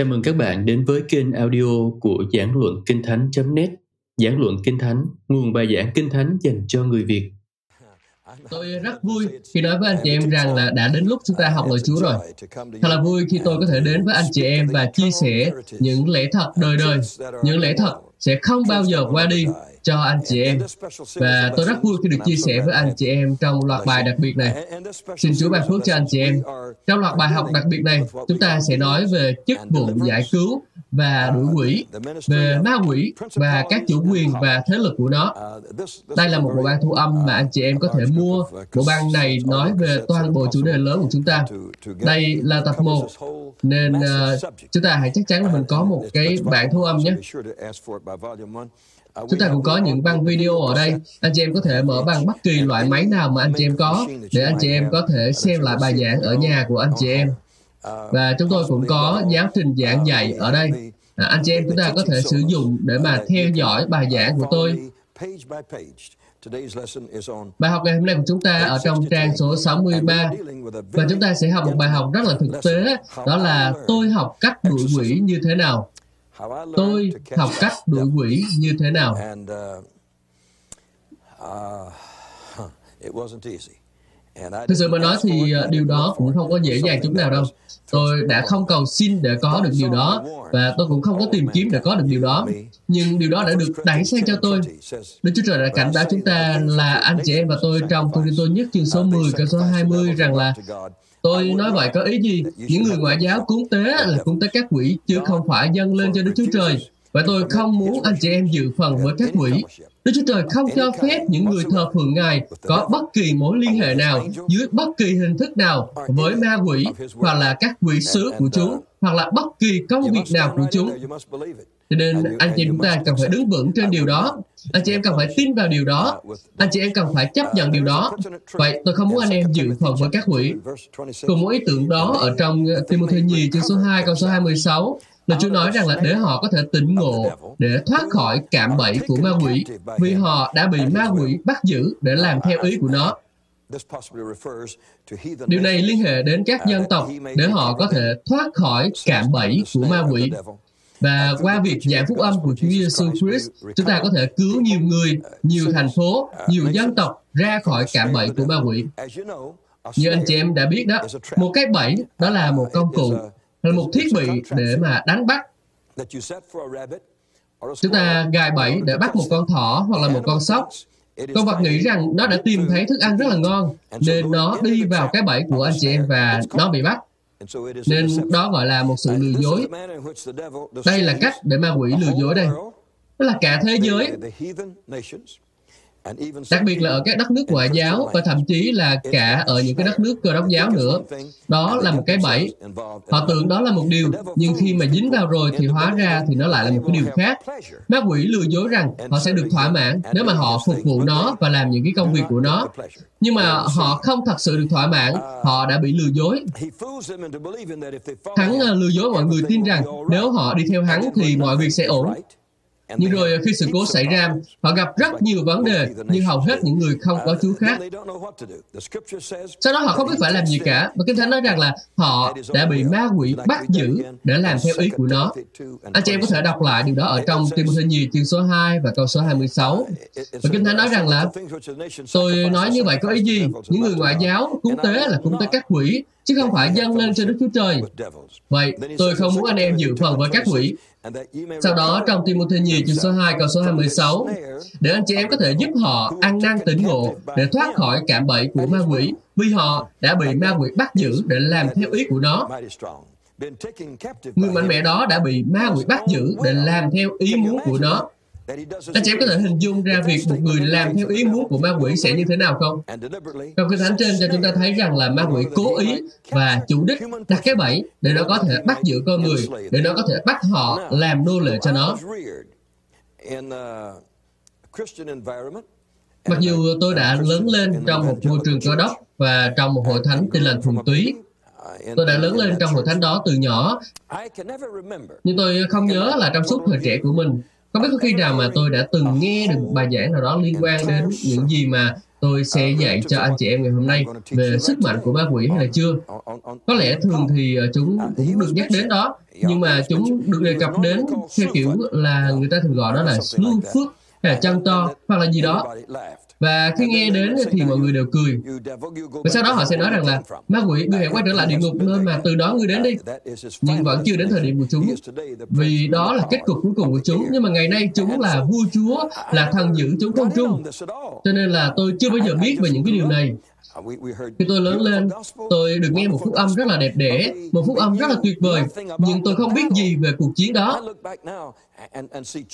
Chào mừng các bạn đến với kênh audio của Giảng Luận Kinh Thánh.net Giảng Luận Kinh Thánh, nguồn bài giảng Kinh Thánh dành cho người Việt. Tôi rất vui khi nói với anh chị em rằng là đã đến lúc chúng ta học lời Chúa rồi. Thật là vui khi tôi có thể đến với anh chị em và chia sẻ những lẽ thật đời đời, những lẽ thật sẽ không bao giờ qua đi cho anh chị em. Và tôi rất vui khi được chia sẻ với anh chị em trong loạt bài đặc biệt này. Xin Chúa ban phước cho anh chị em. Trong loạt bài học đặc biệt này, chúng ta sẽ nói về chức vụ giải cứu và đuổi quỷ, về ma quỷ và các chủ quyền và thế lực của nó. Đây là một bộ ban thu âm mà anh chị em có thể mua. Bộ ban này nói về toàn bộ chủ đề lớn của chúng ta. Đây là tập 1, nên uh, chúng ta hãy chắc chắn là mình có một cái bản thu âm nhé. Chúng ta cũng có những băng video ở đây. Anh chị em có thể mở bằng bất kỳ loại máy nào mà anh chị em có để anh chị em có thể xem lại bài giảng ở nhà của anh chị em. Và chúng tôi cũng có giáo trình giảng dạy ở đây. À, anh chị em chúng ta có thể sử dụng để mà theo dõi bài giảng của tôi. Bài học ngày hôm nay của chúng ta ở trong trang số 63 và chúng ta sẽ học một bài học rất là thực tế đó là tôi học cách đuổi quỷ như thế nào tôi học cách đuổi quỷ như thế nào Thực sự mà nói thì điều đó cũng không có dễ dàng chút nào đâu. Tôi đã không cầu xin để có được điều đó và tôi cũng không có tìm kiếm để có được điều đó. Nhưng điều đó đã được đẩy sang cho tôi. Đức Chúa Trời đã cảnh báo chúng ta là anh chị em và tôi trong Tôi tôi nhất chương số 10 câu số 20 rằng là Tôi nói vậy có ý gì? Những người ngoại giáo cúng tế là cúng tế các quỷ, chứ không phải dâng lên cho Đức Chúa Trời. Và tôi không muốn anh chị em dự phần với các quỷ. Đức Chúa Trời không cho phép những người thờ phượng Ngài có bất kỳ mối liên hệ nào dưới bất kỳ hình thức nào với ma quỷ hoặc là các quỷ sứ của chúng hoặc là bất kỳ công việc nào của chúng. Cho nên anh chị chúng ta cần phải đứng vững trên điều đó. Anh chị em cần phải tin vào điều đó. Anh chị em cần phải chấp nhận điều đó. Vậy tôi không muốn anh em dự phần với các quỷ. Cùng một ý tưởng đó ở trong Timothy nhì chương số 2 câu số 26 là Chúa nói rằng là để họ có thể tỉnh ngộ, để thoát khỏi cảm bẫy của ma quỷ, vì họ đã bị ma quỷ bắt giữ để làm theo ý của nó. Điều này liên hệ đến các dân tộc để họ có thể thoát khỏi cảm bẫy của ma quỷ. Và qua việc giảng phúc âm của Chúa Giêsu Christ, chúng ta có thể cứu nhiều người, nhiều thành phố, nhiều dân tộc ra khỏi cảm bẫy của ma quỷ. Như anh chị em đã biết đó, một cái bẫy đó là một công cụ, là một thiết bị để mà đánh bắt. Chúng ta gài bẫy để bắt một con thỏ hoặc là một con sóc. Con vật nghĩ rằng nó đã tìm thấy thức ăn rất là ngon, nên nó đi vào cái bẫy của anh chị em và nó bị bắt. Nên đó gọi là một sự lừa dối. Đây là cách để ma quỷ lừa dối đây. Đó là cả thế giới đặc biệt là ở các đất nước ngoại giáo và thậm chí là cả ở những cái đất nước cơ đốc giáo nữa. Đó là một cái bẫy. Họ tưởng đó là một điều, nhưng khi mà dính vào rồi thì hóa ra thì nó lại là một cái điều khác. Ma quỷ lừa dối rằng họ sẽ được thỏa mãn nếu mà họ phục vụ nó và làm những cái công việc của nó. Nhưng mà họ không thật sự được thỏa mãn, họ đã bị lừa dối. Hắn lừa dối mọi người tin rằng nếu họ đi theo hắn thì mọi việc sẽ ổn. Nhưng rồi khi sự cố xảy ra, họ gặp rất nhiều vấn đề như hầu hết những người không có Chúa khác. Sau đó họ không biết phải làm gì cả. Và Kinh Thánh nói rằng là họ đã bị ma quỷ bắt giữ để làm theo ý của nó. Anh chị em có thể đọc lại điều đó ở trong Timothy nhì chương số 2 và câu số 26. Và Kinh Thánh nói rằng là tôi nói như vậy có ý gì? Những người ngoại giáo cúng tế là cúng tế các quỷ, chứ không phải dâng lên cho Đức Chúa Trời. Vậy, tôi không muốn anh em dự phần với các quỷ. Sau đó, trong Timothy nhì chương số 2 câu số 26, để anh chị em có thể giúp họ ăn năn tỉnh ngộ để thoát khỏi cạm bẫy của ma quỷ, vì họ đã bị ma quỷ bắt giữ để làm theo ý của nó. Người mạnh mẽ đó đã bị ma quỷ bắt giữ để làm theo ý muốn của nó. Anh chị em có thể hình dung ra việc một người làm theo ý muốn của ma quỷ sẽ như thế nào không? Trong cái thánh trên cho chúng ta thấy rằng là ma quỷ cố ý và chủ đích đặt cái bẫy để nó có thể bắt giữ con người, để nó có thể bắt họ làm nô lệ cho nó. Mặc dù tôi đã lớn lên trong một môi trường cơ đốc và trong một hội thánh tin lành thuần túy, Tôi đã lớn lên trong hội thánh đó từ nhỏ, nhưng tôi không nhớ là trong suốt thời trẻ của mình, không biết có khi nào mà tôi đã từng nghe được một bài giảng nào đó liên quan đến những gì mà tôi sẽ dạy cho anh chị em ngày hôm nay về sức mạnh của ma quỷ hay là chưa. Có lẽ thường thì ờ, chúng cũng được nhắc đến đó, nhưng mà chúng được đề cập đến theo kiểu là người ta thường gọi đó là lưu phước hay là chân to hoặc là gì đó và khi nghe đến thì mọi người đều cười. và sau đó họ sẽ nói rằng là ma quỷ ngươi hãy quay trở lại địa ngục nơi mà từ đó ngươi đến đi. Nhưng vẫn chưa đến thời điểm của chúng vì đó là kết cục cuối cùng của chúng nhưng mà ngày nay chúng là vua chúa là thần giữ chúng không trung cho nên là tôi chưa bao giờ biết về những cái điều này khi tôi lớn lên, tôi được nghe một phúc âm rất là đẹp đẽ, một phúc âm rất là tuyệt vời, nhưng tôi không biết gì về cuộc chiến đó.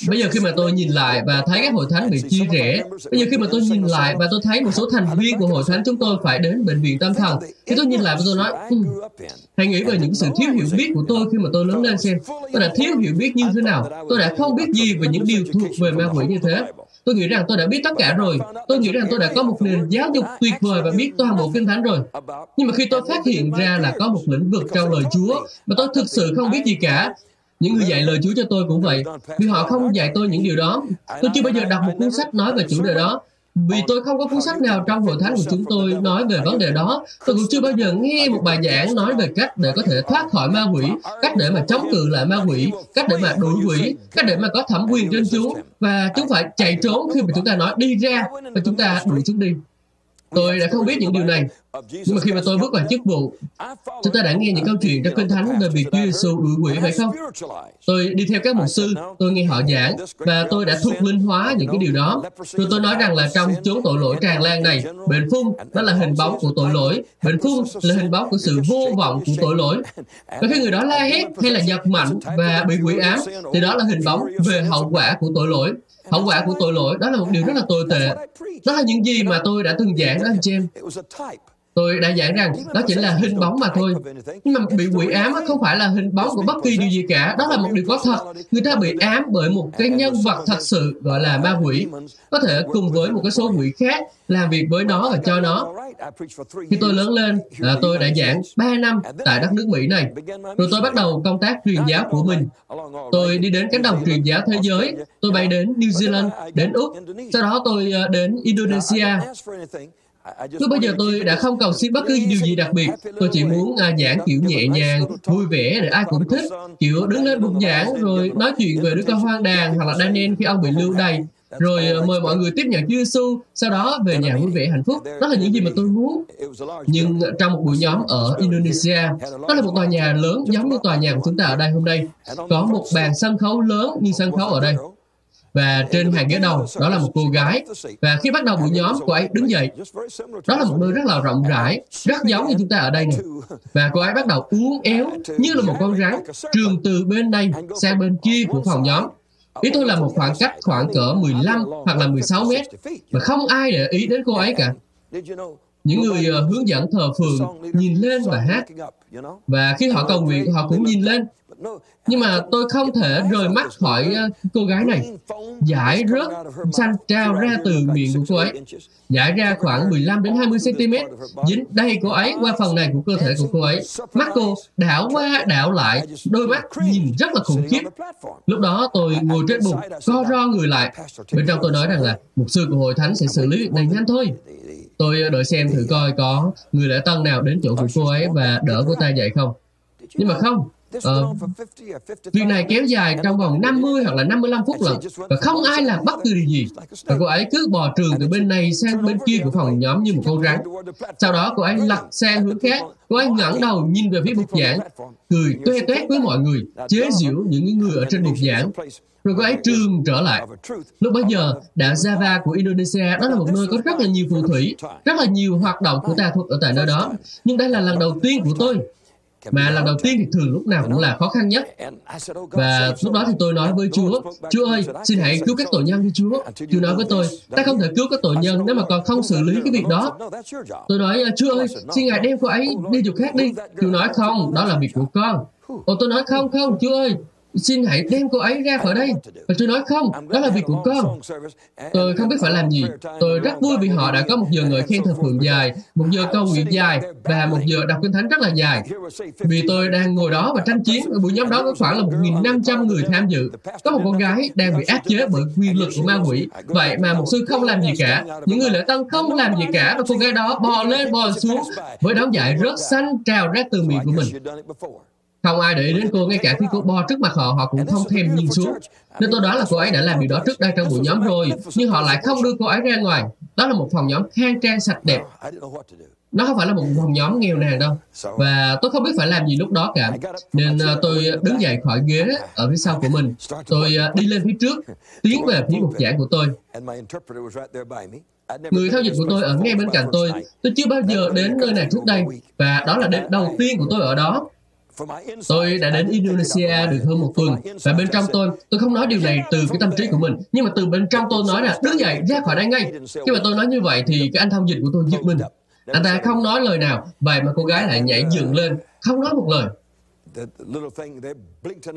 Bây giờ khi mà tôi nhìn lại và thấy các hội thánh bị chia rẽ, bây giờ khi mà tôi nhìn lại và tôi thấy một số thành viên của hội thánh chúng tôi phải đến bệnh viện tâm thần, khi tôi nhìn lại và tôi nói, hm, hãy nghĩ về những sự thiếu hiểu biết của tôi khi mà tôi lớn lên xem, tôi đã thiếu hiểu biết như thế nào, tôi đã không biết gì về những điều thuộc về ma quỷ như thế. Tôi nghĩ rằng tôi đã biết tất cả rồi. Tôi nghĩ rằng tôi đã có một nền giáo dục tuyệt vời và biết toàn bộ kinh thánh rồi. Nhưng mà khi tôi phát hiện ra là có một lĩnh vực trong lời Chúa mà tôi thực sự không biết gì cả, những người dạy lời Chúa cho tôi cũng vậy. Vì họ không dạy tôi những điều đó. Tôi chưa bao giờ đọc một cuốn sách nói về chủ đề đó. Vì tôi không có cuốn sách nào trong hội thánh của chúng tôi nói về vấn đề đó. Tôi cũng chưa bao giờ nghe một bài giảng nói về cách để có thể thoát khỏi ma quỷ, cách để mà chống cự lại ma quỷ, cách để mà đuổi quỷ, cách để mà có thẩm quyền trên chúng. Và chúng phải chạy trốn khi mà chúng ta nói đi ra và chúng ta đuổi chúng đi. Tôi đã không biết những điều này, nhưng mà khi mà tôi bước vào chức vụ, chúng ta đã nghe những câu chuyện trong Kinh Thánh về việc Chúa Giêsu đuổi quỷ phải không? Tôi đi theo các mục sư, tôi nghe họ giảng, và tôi đã thuộc linh hóa những cái điều đó. Rồi tôi nói rằng là trong chốn tội lỗi tràn lan này, bệnh phun đó là hình bóng của tội lỗi. Bệnh phun là hình bóng của sự vô vọng của tội lỗi. Và khi người đó la hét hay là giật mạnh và bị quỷ ám, thì đó là hình bóng về hậu quả của tội lỗi hậu quả của tội lỗi, đó là một điều rất là tồi tệ. Đó là những gì mà tôi đã từng giảng đó anh chị em tôi đã giảng rằng đó chỉ là hình bóng mà thôi. Nhưng mà bị quỷ ám không phải là hình bóng của bất kỳ điều gì cả. Đó là một điều có thật. Người ta bị ám bởi một cái nhân vật thật sự gọi là ma quỷ. Có thể cùng với một cái số quỷ khác làm việc với nó và cho nó. Khi tôi lớn lên à, tôi đã giảng 3 năm tại đất nước Mỹ này. Rồi tôi bắt đầu công tác truyền giáo của mình. Tôi đi đến cánh đồng truyền giáo thế giới. Tôi bay đến New Zealand đến Úc. Sau đó tôi à, đến Indonesia Lúc bây giờ tôi đã không cầu xin bất cứ điều gì đặc biệt. Tôi chỉ muốn uh, giảng kiểu nhẹ nhàng, vui vẻ để ai cũng thích. Kiểu đứng lên bục giảng rồi nói chuyện về đứa con hoang đàn hoặc là Daniel khi ông bị lưu đày. Rồi uh, mời mọi người tiếp nhận Chúa Giêsu, sau đó về nhà vui vẻ hạnh phúc. Đó là những gì mà tôi muốn. Nhưng trong một buổi nhóm ở Indonesia, đó là một tòa nhà lớn giống như tòa nhà của chúng ta ở đây hôm nay. Có một bàn sân khấu lớn như sân khấu ở đây và trên hàng ghế đầu đó là một cô gái. Và khi bắt đầu buổi nhóm cô ấy đứng dậy. Đó là một nơi rất là rộng rãi rất giống như chúng ta ở đây này và cô ấy bắt đầu uốn éo như là một con rắn trường từ bên đây sang bên kia của phòng nhóm. Ý tôi là một khoảng cách khoảng cỡ 15 hoặc là 16 mét mà không ai để ý đến cô ấy cả. Những người ờ, hướng dẫn thờ phường nhìn lên và hát. Và khi họ cầu nguyện, họ cũng nhìn lên nhưng mà tôi không thể rời mắt khỏi uh, cô gái này. Giải rớt xanh trao ra từ miệng của cô ấy. Giải ra khoảng 15 đến 20 cm, dính đây cô ấy qua phần này của cơ thể của cô ấy. Mắt cô đảo qua đảo lại, đôi mắt nhìn rất là khủng khiếp. Lúc đó tôi ngồi trên bục, co ro người lại. Bên trong tôi nói rằng là mục sư của hội thánh sẽ xử lý việc này nhanh thôi. Tôi đợi xem thử coi có người lễ tân nào đến chỗ của cô ấy và đỡ cô ta dậy không. Nhưng mà không, Ờ, việc này kéo dài trong vòng 50 hoặc là 55 phút lận và không ai làm bất cứ điều gì. Và cô ấy cứ bò trường từ bên này sang bên kia của phòng nhóm như một con rắn. Sau đó cô ấy lật sang hướng khác. Cô ấy ngẩng đầu nhìn về phía bục giảng, cười toe toét với mọi người, chế giễu những người ở trên bục giảng. Rồi cô ấy trường trở lại. Lúc bấy giờ, đảo Java của Indonesia đó là một nơi có rất là nhiều phù thủy, rất là nhiều hoạt động của tà thuật ở tại nơi đó. Nhưng đây là lần đầu tiên của tôi mà lần đầu tiên thì thường lúc nào cũng là khó khăn nhất. Và lúc đó thì tôi nói với Chúa Chúa ơi xin hãy cứu các tội nhân đi Chúa. Chúa nói với tôi ta không thể cứu các tội nhân nếu mà còn không xử lý cái việc đó. tôi nói Chúa ơi xin ngài đem cô ấy đi chỗ khác đi. Chúa nói không đó là việc của con. Ồ tôi nói không không Chúa ơi xin hãy đem cô ấy ra khỏi đây. Và tôi nói không, đó là việc của con. Tôi không biết phải làm gì. Tôi rất vui vì họ đã có một giờ ngợi khen thờ phượng dài, một giờ câu nguyện dài và một giờ đọc kinh thánh rất là dài. Vì tôi đang ngồi đó và tranh chiến, ở buổi nhóm đó có khoảng là 1.500 người tham dự. Có một con gái đang bị áp chế bởi quyền lực của ma quỷ. Vậy mà một sư không làm gì cả. Những người lễ tân không làm gì cả và cô gái đó bò lên bò xuống với đống dại rớt xanh trào ra từ miệng của mình. Không ai để ý đến cô ngay cả khi cô bo trước mặt họ, họ cũng không thèm nhìn xuống. Nên tôi đoán là cô ấy đã làm điều đó trước đây trong buổi nhóm rồi, nhưng họ lại không đưa cô ấy ra ngoài. Đó là một phòng nhóm khang trang sạch đẹp. Nó không phải là một phòng nhóm nghèo nàn đâu. Và tôi không biết phải làm gì lúc đó cả. Nên uh, tôi đứng dậy khỏi ghế ở phía sau của mình. Tôi uh, đi lên phía trước, tiến về phía mục giảng của tôi. Người theo dịch của tôi ở ngay bên cạnh tôi. Tôi chưa bao giờ đến nơi này trước đây. Và đó là đêm đầu tiên của tôi ở đó. Tôi đã đến Indonesia được hơn một tuần. Và bên trong tôi, tôi không nói điều này từ cái tâm trí của mình, nhưng mà từ bên trong tôi nói là đứng dậy ra khỏi đây ngay. Khi mà tôi nói như vậy thì cái anh thông dịch của tôi giật mình. Anh ta không nói lời nào, vậy mà cô gái lại nhảy dựng lên, không nói một lời.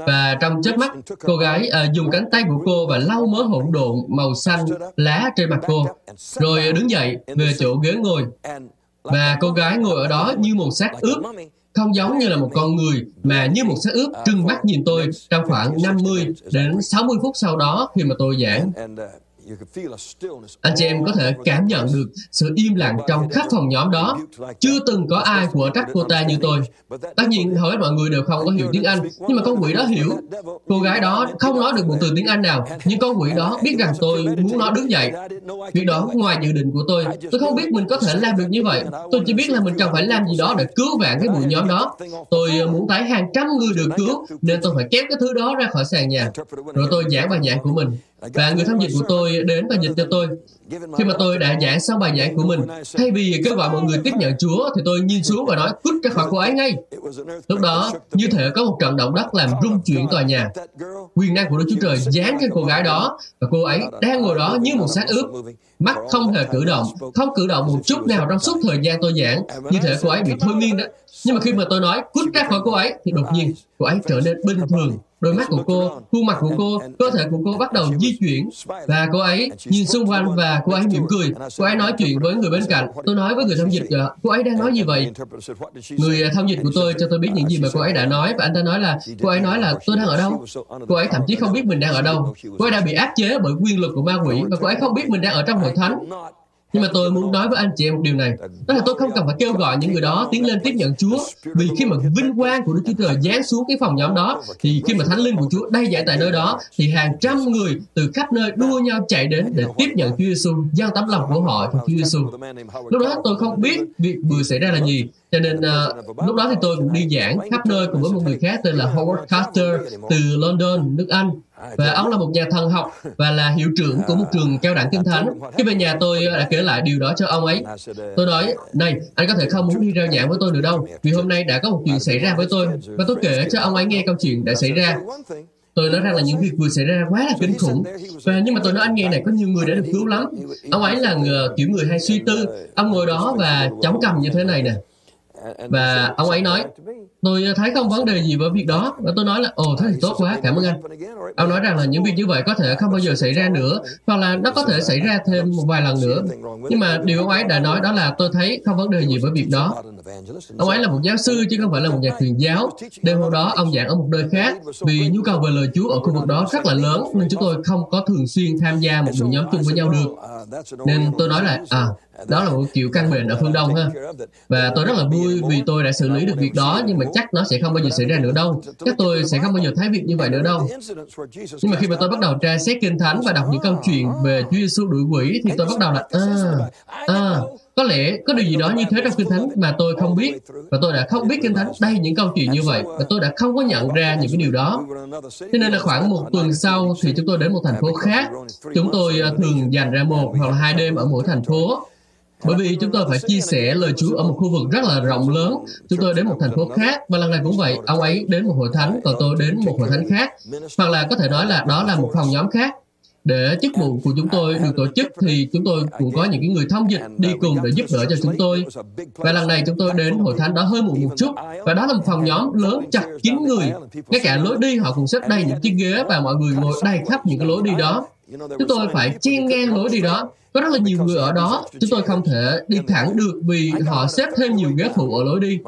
Và trong chớp mắt, cô gái uh, dùng cánh tay của cô và lau mớ hỗn độn màu xanh lá trên mặt cô, rồi đứng dậy về chỗ ghế ngồi. Và cô gái ngồi ở đó như một xác ướp, không giống như là một con người mà như một xác ướp trừng mắt nhìn tôi trong khoảng 50 đến 60 phút sau đó khi mà tôi giảng. Anh chị em có thể cảm nhận được sự im lặng trong khắp phòng nhóm đó. Chưa từng có ai của trách cô ta như tôi. Tất nhiên, hầu hết mọi người đều không có hiểu tiếng Anh, nhưng mà con quỷ đó hiểu. Cô gái đó không nói được một từ tiếng Anh nào, nhưng con quỷ đó biết rằng tôi muốn nó đứng dậy. Việc đó ngoài dự định của tôi. Tôi không biết mình có thể làm được như vậy. Tôi chỉ biết là mình cần phải làm gì đó để cứu vãn cái buổi nhóm đó. Tôi muốn thấy hàng trăm người được cứu, nên tôi phải kéo cái thứ đó ra khỏi sàn nhà. Rồi tôi giảng bài giảng của mình. Và người tham dịch của tôi đến và dịch cho tôi. Khi mà tôi đã giảng xong bài giảng của mình, thay vì kêu gọi mọi người tiếp nhận Chúa, thì tôi nhìn xuống và nói cút ra khỏi cô ấy ngay. Lúc đó, như thể có một trận động đất làm rung chuyển tòa nhà. Quyền năng của Đức Chúa Trời dán trên cô gái đó, và cô ấy đang ngồi đó như một xác ướp. Mắt không hề cử động, không cử động một chút nào trong suốt thời gian tôi giảng, như thể cô ấy bị thôi miên đó. Nhưng mà khi mà tôi nói cút ra khỏi cô ấy, thì đột nhiên cô ấy trở nên bình thường Đôi mắt của cô, khuôn mặt của cô, cơ thể của cô bắt đầu di chuyển và cô ấy nhìn xung quanh và cô ấy mỉm cười. Cô ấy nói chuyện với người bên cạnh. Tôi nói với người thông dịch, dạ, cô ấy đang nói gì vậy? Người à, thông dịch của tôi cho tôi biết những gì mà cô ấy đã nói và anh ta nói là cô ấy nói là tôi đang ở đâu. Cô ấy thậm chí không biết mình đang ở đâu. Cô ấy đã bị áp chế bởi quyền lực của ma quỷ và cô ấy không biết mình đang ở trong hội thánh. Nhưng mà tôi muốn nói với anh chị em một điều này. Đó là tôi không cần phải kêu gọi những người đó tiến lên tiếp nhận Chúa. Vì khi mà vinh quang của Đức Chúa Trời giáng xuống cái phòng nhóm đó, thì khi mà Thánh Linh của Chúa đây dạy tại nơi đó, thì hàng trăm người từ khắp nơi đua nhau chạy đến để tiếp nhận Chúa Giêsu, giao tấm lòng của họ cho Chúa Giêsu. Lúc đó tôi không biết việc vừa xảy ra là gì, cho nên uh, lúc đó thì tôi cũng đi giảng khắp nơi cùng với một người khác tên là Howard Carter từ London, nước Anh và ông là một nhà thần học và là hiệu trưởng của một trường cao đẳng kinh thánh. Khi về nhà tôi đã kể lại điều đó cho ông ấy. Tôi nói, này, anh có thể không muốn đi rao giảng với tôi nữa đâu, vì hôm nay đã có một chuyện xảy ra với tôi. Và tôi kể cho ông ấy nghe câu chuyện đã xảy ra. Tôi nói rằng là những việc vừa xảy ra quá là kinh khủng. Và nhưng mà tôi nói anh nghe này, có nhiều người đã được cứu lắm. Ông ấy là người, kiểu người hay suy tư. Ông ngồi đó và chống cầm như thế này nè. Và ông ấy nói, tôi thấy không vấn đề gì với việc đó. Và tôi nói là, ồ, thế thì tốt quá, cảm ơn anh. Ông nói rằng là những việc như vậy có thể không bao giờ xảy ra nữa, hoặc là nó có thể xảy ra thêm một vài lần nữa. Nhưng mà điều ông ấy đã nói đó là tôi thấy không vấn đề gì với việc đó. Ông ấy là một giáo sư chứ không phải là một nhà truyền giáo. Đêm hôm đó ông giảng ở một nơi khác vì nhu cầu về lời Chúa ở khu vực đó rất là lớn nên chúng tôi không có thường xuyên tham gia một buổi nhóm chung với nhau được. Nên tôi nói là à đó là một kiểu căn bệnh ở phương Đông ha. Và tôi rất là vui vì tôi đã xử lý được việc đó, nhưng mà chắc nó sẽ không bao giờ xảy ra nữa đâu. Chắc tôi sẽ không bao giờ thấy việc như vậy nữa đâu. Nhưng mà khi mà tôi bắt đầu tra xét kinh thánh và đọc những câu chuyện về Chúa Giêsu đuổi quỷ, thì tôi bắt đầu là à, à, có lẽ có điều gì đó như thế trong kinh thánh mà tôi không biết và tôi đã không biết kinh thánh đây những câu chuyện như vậy và tôi đã không có nhận ra những cái điều đó cho nên là khoảng một tuần sau thì chúng tôi đến một thành phố khác chúng tôi à, thường dành ra một hoặc là hai đêm ở mỗi thành phố bởi vì chúng tôi phải chia sẻ lời Chúa ở một khu vực rất là rộng lớn. Chúng tôi đến một thành phố khác và lần này cũng vậy. Ông ấy đến một hội thánh, còn tôi đến một hội thánh khác. Hoặc là có thể nói là đó là một phòng nhóm khác. để chức vụ của chúng tôi được tổ chức thì chúng tôi cũng có những cái người thông dịch đi cùng để giúp đỡ cho chúng tôi. Và lần này chúng tôi đến hội thánh đó hơi muộn một chút và đó là một phòng nhóm lớn chặt kín người. Ngay cả lối đi họ cũng xếp đầy những chiếc ghế và mọi người ngồi đầy khắp những cái lối đi đó. Chúng tôi phải chen ngang lối đi đó. Có rất là nhiều người ở đó. Chúng tôi không thể đi thẳng được vì họ xếp thêm nhiều ghế phụ ở lối đi.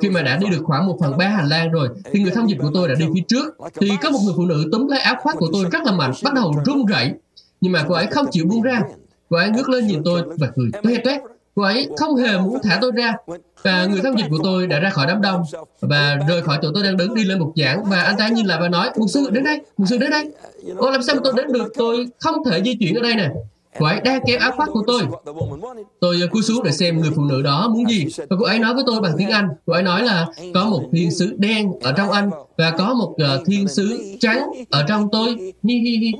Khi mà đã đi được khoảng một phần ba hành lang rồi, thì người thông dịch của tôi đã đi phía trước. Thì có một người phụ nữ túm lấy áo khoác của tôi rất là mạnh, bắt đầu run rẩy. Nhưng mà cô ấy không chịu buông ra. Cô ấy ngước lên nhìn tôi và cười toe toét. Cô ấy không hề muốn thả tôi ra. Và người thông dịch của tôi đã ra khỏi đám đông và rời khỏi chỗ tôi đang đứng đi lên một giảng và anh ta nhìn lại và nói mục sư đến đây, mục sư đến đây. cô làm sao mà tôi đến được, tôi không thể di chuyển ở đây nè. Cô ấy đang kéo áo khoác của tôi. Tôi ờ, cúi xuống để xem người phụ nữ đó muốn gì. Và cô ấy nói với tôi bằng tiếng Anh. Cô ấy nói là có một thiên sứ đen ở trong anh và có một uh, thiên sứ trắng ở trong tôi. Hi hi hi.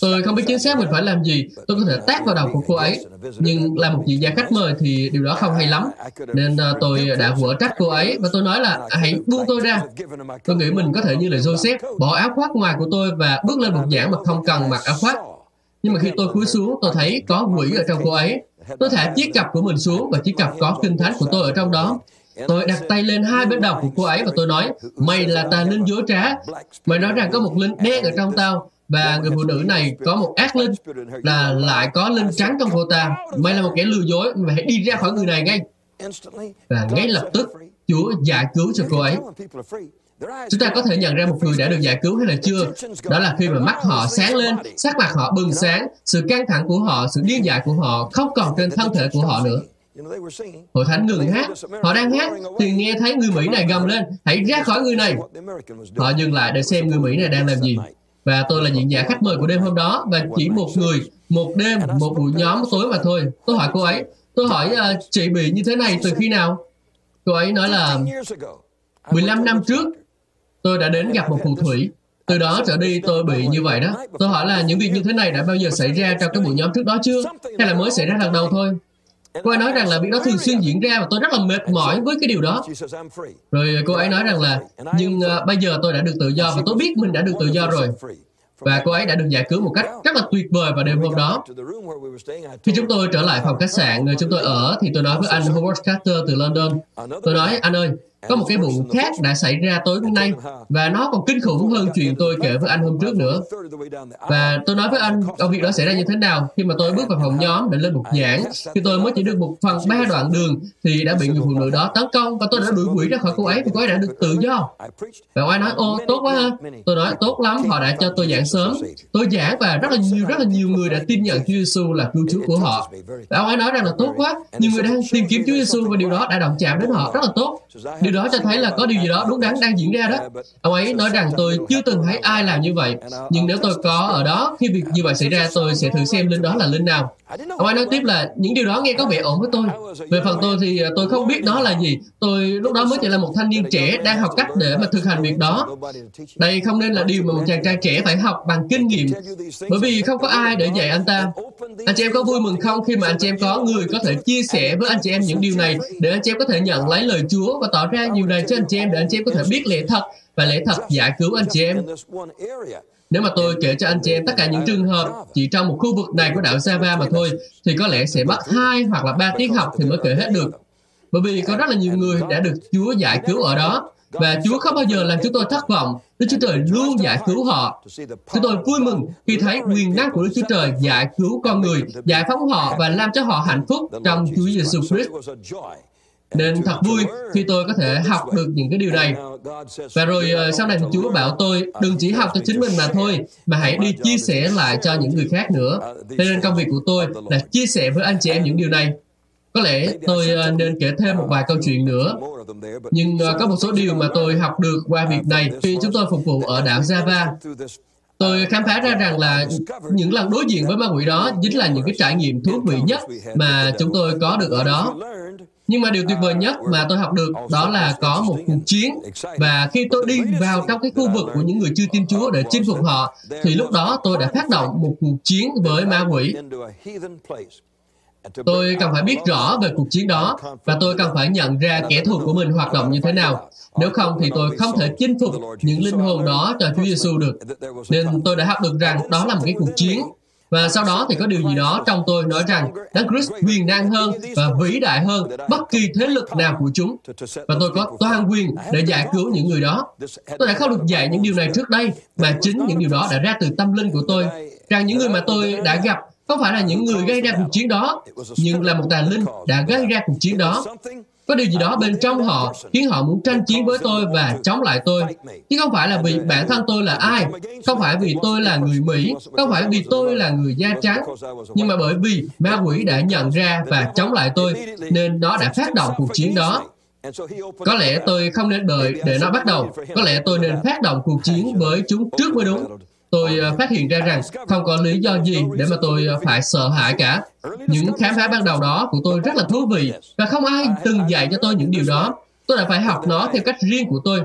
Tôi không biết chính xác mình phải làm gì. Tôi có thể tác vào đầu của cô ấy. Nhưng là một vị gia khách mời thì điều đó không hay lắm. Nên uh, tôi đã quở trách cô ấy và tôi nói là hãy buông tôi ra. Tôi nghĩ mình có thể như là Joseph, bỏ áo khoác ngoài của tôi và bước lên một giảng mà không cần mặc áo khoác. Nhưng mà khi tôi cúi xuống, tôi thấy có quỷ ở trong cô ấy. Tôi thả chiếc cặp của mình xuống và chiếc cặp có kinh thánh của tôi ở trong đó. Tôi đặt tay lên hai bên đầu của cô ấy và tôi nói, mày là tà linh dối trá. Mày nói rằng có một linh đen ở trong tao và người phụ nữ này có một ác linh là lại có linh trắng trong cô ta. Mày là một kẻ lừa dối, mày hãy đi ra khỏi người này ngay. Và ngay lập tức, Chúa giải cứu cho cô ấy. Chúng ta có thể nhận ra một người đã được giải cứu hay là chưa? Đó là khi mà mắt họ sáng lên, sắc mặt họ bừng sáng, sự căng thẳng của họ, sự điên dại của họ không còn trên thân thể của họ nữa. Hội thánh ngừng hát. Họ đang hát thì nghe thấy người Mỹ này gầm lên, hãy ra khỏi người này. Họ dừng lại để xem người Mỹ này đang làm gì. Và tôi là diễn giả khách mời của đêm hôm đó và chỉ một người, một đêm, một buổi nhóm tối mà thôi. Tôi hỏi cô ấy, tôi hỏi uh, chị bị như thế này từ khi nào? Cô ấy nói là 15 năm trước tôi đã đến gặp một phù thủy. Từ đó trở đi tôi bị như vậy đó. Tôi hỏi là những việc như thế này đã bao giờ xảy ra trong cái buổi nhóm trước đó chưa? Hay là mới xảy ra lần đầu thôi? Cô ấy nói rằng là việc đó thường xuyên diễn ra và tôi rất là mệt mỏi với cái điều đó. Rồi cô ấy nói rằng là nhưng uh, bây giờ tôi đã được tự do và tôi biết mình đã được tự do rồi. Và cô ấy đã được giải cứu một cách rất là tuyệt vời vào đêm hôm đó. Khi chúng tôi trở lại phòng khách sạn nơi chúng tôi ở thì tôi nói với anh Howard Carter từ London. Tôi nói, anh ơi, có một cái vụ khác đã xảy ra tối hôm nay và nó còn kinh khủng hơn chuyện tôi kể với anh hôm trước nữa. Và tôi nói với anh ông việc đó xảy ra như thế nào khi mà tôi bước vào phòng nhóm để lên một giảng. Khi tôi mới chỉ được một phần ba đoạn đường thì đã bị người phụ nữ đó tấn công và tôi đã đuổi quỷ ra khỏi cô ấy vì cô ấy đã được tự do. Và ông ấy nói, ô tốt quá ha. Tôi nói tốt lắm, họ đã cho tôi giảng sớm. Tôi giảng và rất là nhiều rất là nhiều người đã tin nhận Chúa Giêsu là cứu Chúa của họ. Và ông ấy nói rằng là tốt quá, nhiều người đang tìm kiếm Chúa Giêsu và điều đó đã động chạm đến họ rất là tốt. Điều đó cho thấy là có điều gì đó đúng đắn đang diễn ra đó. Ông ấy nói rằng tôi chưa từng thấy ai làm như vậy, nhưng nếu tôi có ở đó khi việc như vậy xảy ra, tôi sẽ thử xem linh đó là linh nào. Ông ấy nói tiếp là những điều đó nghe có vẻ ổn với tôi. Về phần tôi thì à, tôi không biết đó là gì. Tôi lúc đó mới chỉ là một thanh niên trẻ đang học cách để mà thực hành việc đó. Đây không nên là điều mà một chàng trai trẻ phải học bằng kinh nghiệm, bởi vì không có ai để dạy anh ta. Anh chị em có vui mừng không khi mà anh chị em có người có thể chia sẻ với anh chị em những điều này để anh chị em có thể nhận lấy lời Chúa và tỏ ra nhiều này cho anh chị em để anh chị em có thể biết lẽ thật và lẽ thật giải cứu anh chị em. Nếu mà tôi kể cho anh chị em tất cả những trường hợp chỉ trong một khu vực này của đảo Java mà thôi, thì có lẽ sẽ mất hai hoặc là ba tiết học thì mới kể hết được. Bởi vì có rất là nhiều người đã được Chúa giải cứu ở đó, và Chúa không bao giờ làm chúng tôi thất vọng. Đức Chúa Trời luôn giải cứu họ. Chúng tôi vui mừng khi thấy quyền năng của Đức Chúa Trời giải cứu con người, giải phóng họ và làm cho họ hạnh phúc trong Chúa Giêsu Christ. Nên thật vui khi tôi có thể học được những cái điều này. Và rồi ờ, sau này thì Chúa bảo tôi đừng chỉ học cho chính mình mà thôi, mà hãy đi chia sẻ lại cho những người khác nữa. Thế nên công việc của tôi là chia sẻ với anh chị em những điều này. Có lẽ tôi ờ, nên kể thêm một vài câu chuyện nữa. Nhưng ờ, có một số điều mà tôi học được qua việc này khi chúng tôi phục vụ ở đảo Java. Tôi khám phá ra rằng là những lần đối diện với ma quỷ đó chính là những cái trải nghiệm thú vị nhất mà chúng tôi có được ở đó. Nhưng mà điều tuyệt vời nhất mà tôi học được đó là có một cuộc chiến và khi tôi đi vào trong cái khu vực của những người chưa tin Chúa để chinh phục họ, thì lúc đó tôi đã phát động một cuộc chiến với ma quỷ. Tôi cần phải biết rõ về cuộc chiến đó và tôi cần phải nhận ra kẻ thù của mình hoạt động như thế nào. Nếu không thì tôi không thể chinh phục những linh hồn đó cho Chúa Giêsu được. Nên tôi đã học được rằng đó là một cái cuộc chiến và sau đó thì có điều gì đó trong tôi nói rằng Đấng Christ quyền năng hơn và vĩ đại hơn bất kỳ thế lực nào của chúng. Và tôi có toàn quyền để giải cứu những người đó. Tôi đã không được dạy những điều này trước đây, mà chính những điều đó đã ra từ tâm linh của tôi. Rằng những người mà tôi đã gặp không phải là những người gây ra cuộc chiến đó, nhưng là một tà linh đã gây ra cuộc chiến đó. Có điều gì đó bên trong họ khiến họ muốn tranh chiến với tôi và chống lại tôi. Chứ không phải là vì bản thân tôi là ai, không? Phải vì tôi là người Mỹ, không phải vì tôi là người da trắng, nhưng mà bởi vì ma quỷ đã nhận ra và chống lại tôi, nên nó đã phát động cuộc chiến đó. Có lẽ tôi không nên đợi để nó bắt đầu. Có lẽ tôi nên phát động cuộc chiến với chúng trước mới đúng tôi ờ, phát hiện ra rằng không có lý do gì để mà tôi ờ, phải sợ hãi cả. Những khám phá ban đầu đó của tôi rất là thú vị và không ai từng dạy cho tôi những điều đó. Tôi đã phải học nó theo cách riêng của tôi.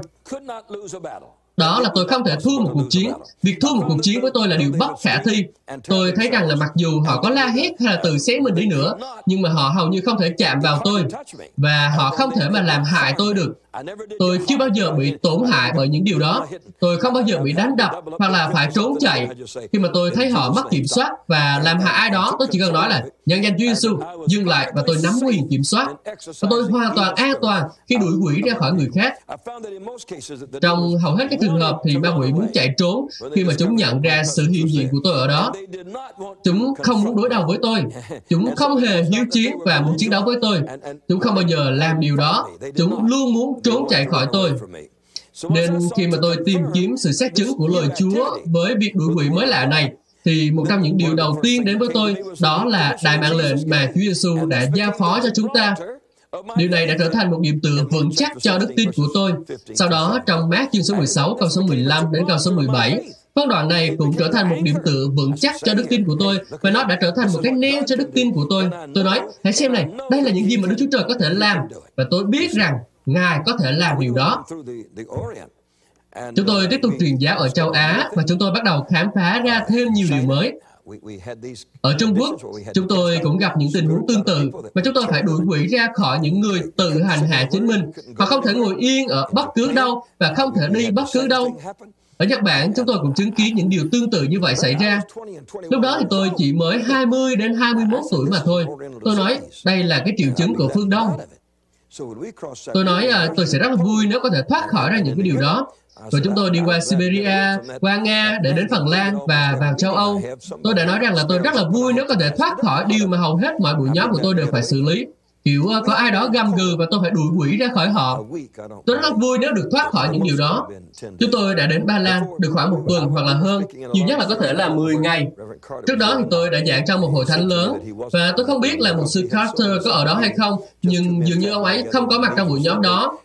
Đó là tôi không thể thua một cuộc chiến. Việc thua một cuộc chiến với tôi là điều bất khả thi. Tôi thấy rằng là mặc dù họ có la hét hay là từ xé mình đi nữa, nhưng mà họ hầu như không thể chạm vào tôi. Và họ không thể mà làm hại tôi được. Tôi chưa bao giờ bị tổn hại bởi những điều đó. Tôi không bao giờ bị đánh đập hoặc là phải trốn chạy. Khi mà tôi thấy họ mất kiểm soát và làm hại ai đó, tôi chỉ cần nói là nhân danh Chúa Giêsu dừng lại và tôi nắm quyền kiểm soát. Và tôi hoàn toàn an toàn khi đuổi quỷ ra khỏi người khác. Trong hầu hết các trường hợp thì ma quỷ muốn chạy trốn khi mà chúng nhận ra sự hiện diện của tôi ở đó. Chúng không muốn đối đầu với tôi. Chúng không hề hiếu chiến và muốn chiến đấu với tôi. Chúng không bao giờ làm điều đó. Chúng luôn muốn trốn chạy khỏi tôi. Nên khi mà tôi tìm kiếm sự xác chứng của lời Chúa với việc đuổi quỷ mới lạ này, thì một trong những điều đầu tiên đến với tôi đó là đại mạng lệnh mà Chúa Giêsu đã giao phó cho chúng ta. Điều này đã trở thành một điểm tựa vững chắc cho đức tin của tôi. Sau đó, trong mát chương số 16, câu số 15 đến câu số 17, Phân đoạn này cũng trở thành một điểm tựa vững chắc cho đức tin của tôi và nó đã trở thành một cái neo cho đức tin của tôi. Tôi nói, hãy xem này, đây là những gì mà Đức Chúa Trời có thể làm và tôi biết rằng Ngài có thể làm điều đó. Chúng tôi tiếp tục truyền giáo ở châu Á và chúng tôi bắt đầu khám phá ra thêm nhiều điều mới. Ở Trung Quốc, chúng tôi cũng gặp những tình huống tương tự và chúng tôi phải đuổi quỷ ra khỏi những người tự hành hạ chính mình. Họ không thể ngồi yên ở bất cứ đâu và không thể đi bất cứ đâu. Ở Nhật Bản, chúng tôi cũng chứng kiến những điều tương tự như vậy xảy ra. Lúc đó thì tôi chỉ mới 20 đến 21 tuổi mà thôi. Tôi nói, đây là cái triệu chứng của phương Đông. Tôi nói à, tôi sẽ rất là vui nếu có thể thoát khỏi ra những cái điều đó. Rồi chúng tôi đi qua Siberia, qua Nga để đến Phần Lan và vào châu Âu. Tôi đã nói rằng là tôi rất là vui nếu có thể thoát khỏi điều mà hầu hết mọi buổi nhóm của tôi đều phải xử lý. Kiểu à, có ai đó găm gừ và tôi phải đuổi quỷ ra khỏi họ. Tôi rất vui nếu được thoát khỏi những điều đó. Chúng tôi đã đến Ba Lan được khoảng một tuần hoặc là hơn, nhiều nhất là có thể là 10 ngày. Trước đó thì tôi đã giảng trong một hội thánh lớn và tôi không biết là một sư Carter có ở đó hay không, nhưng dường như ông ấy không có mặt trong buổi nhóm đó.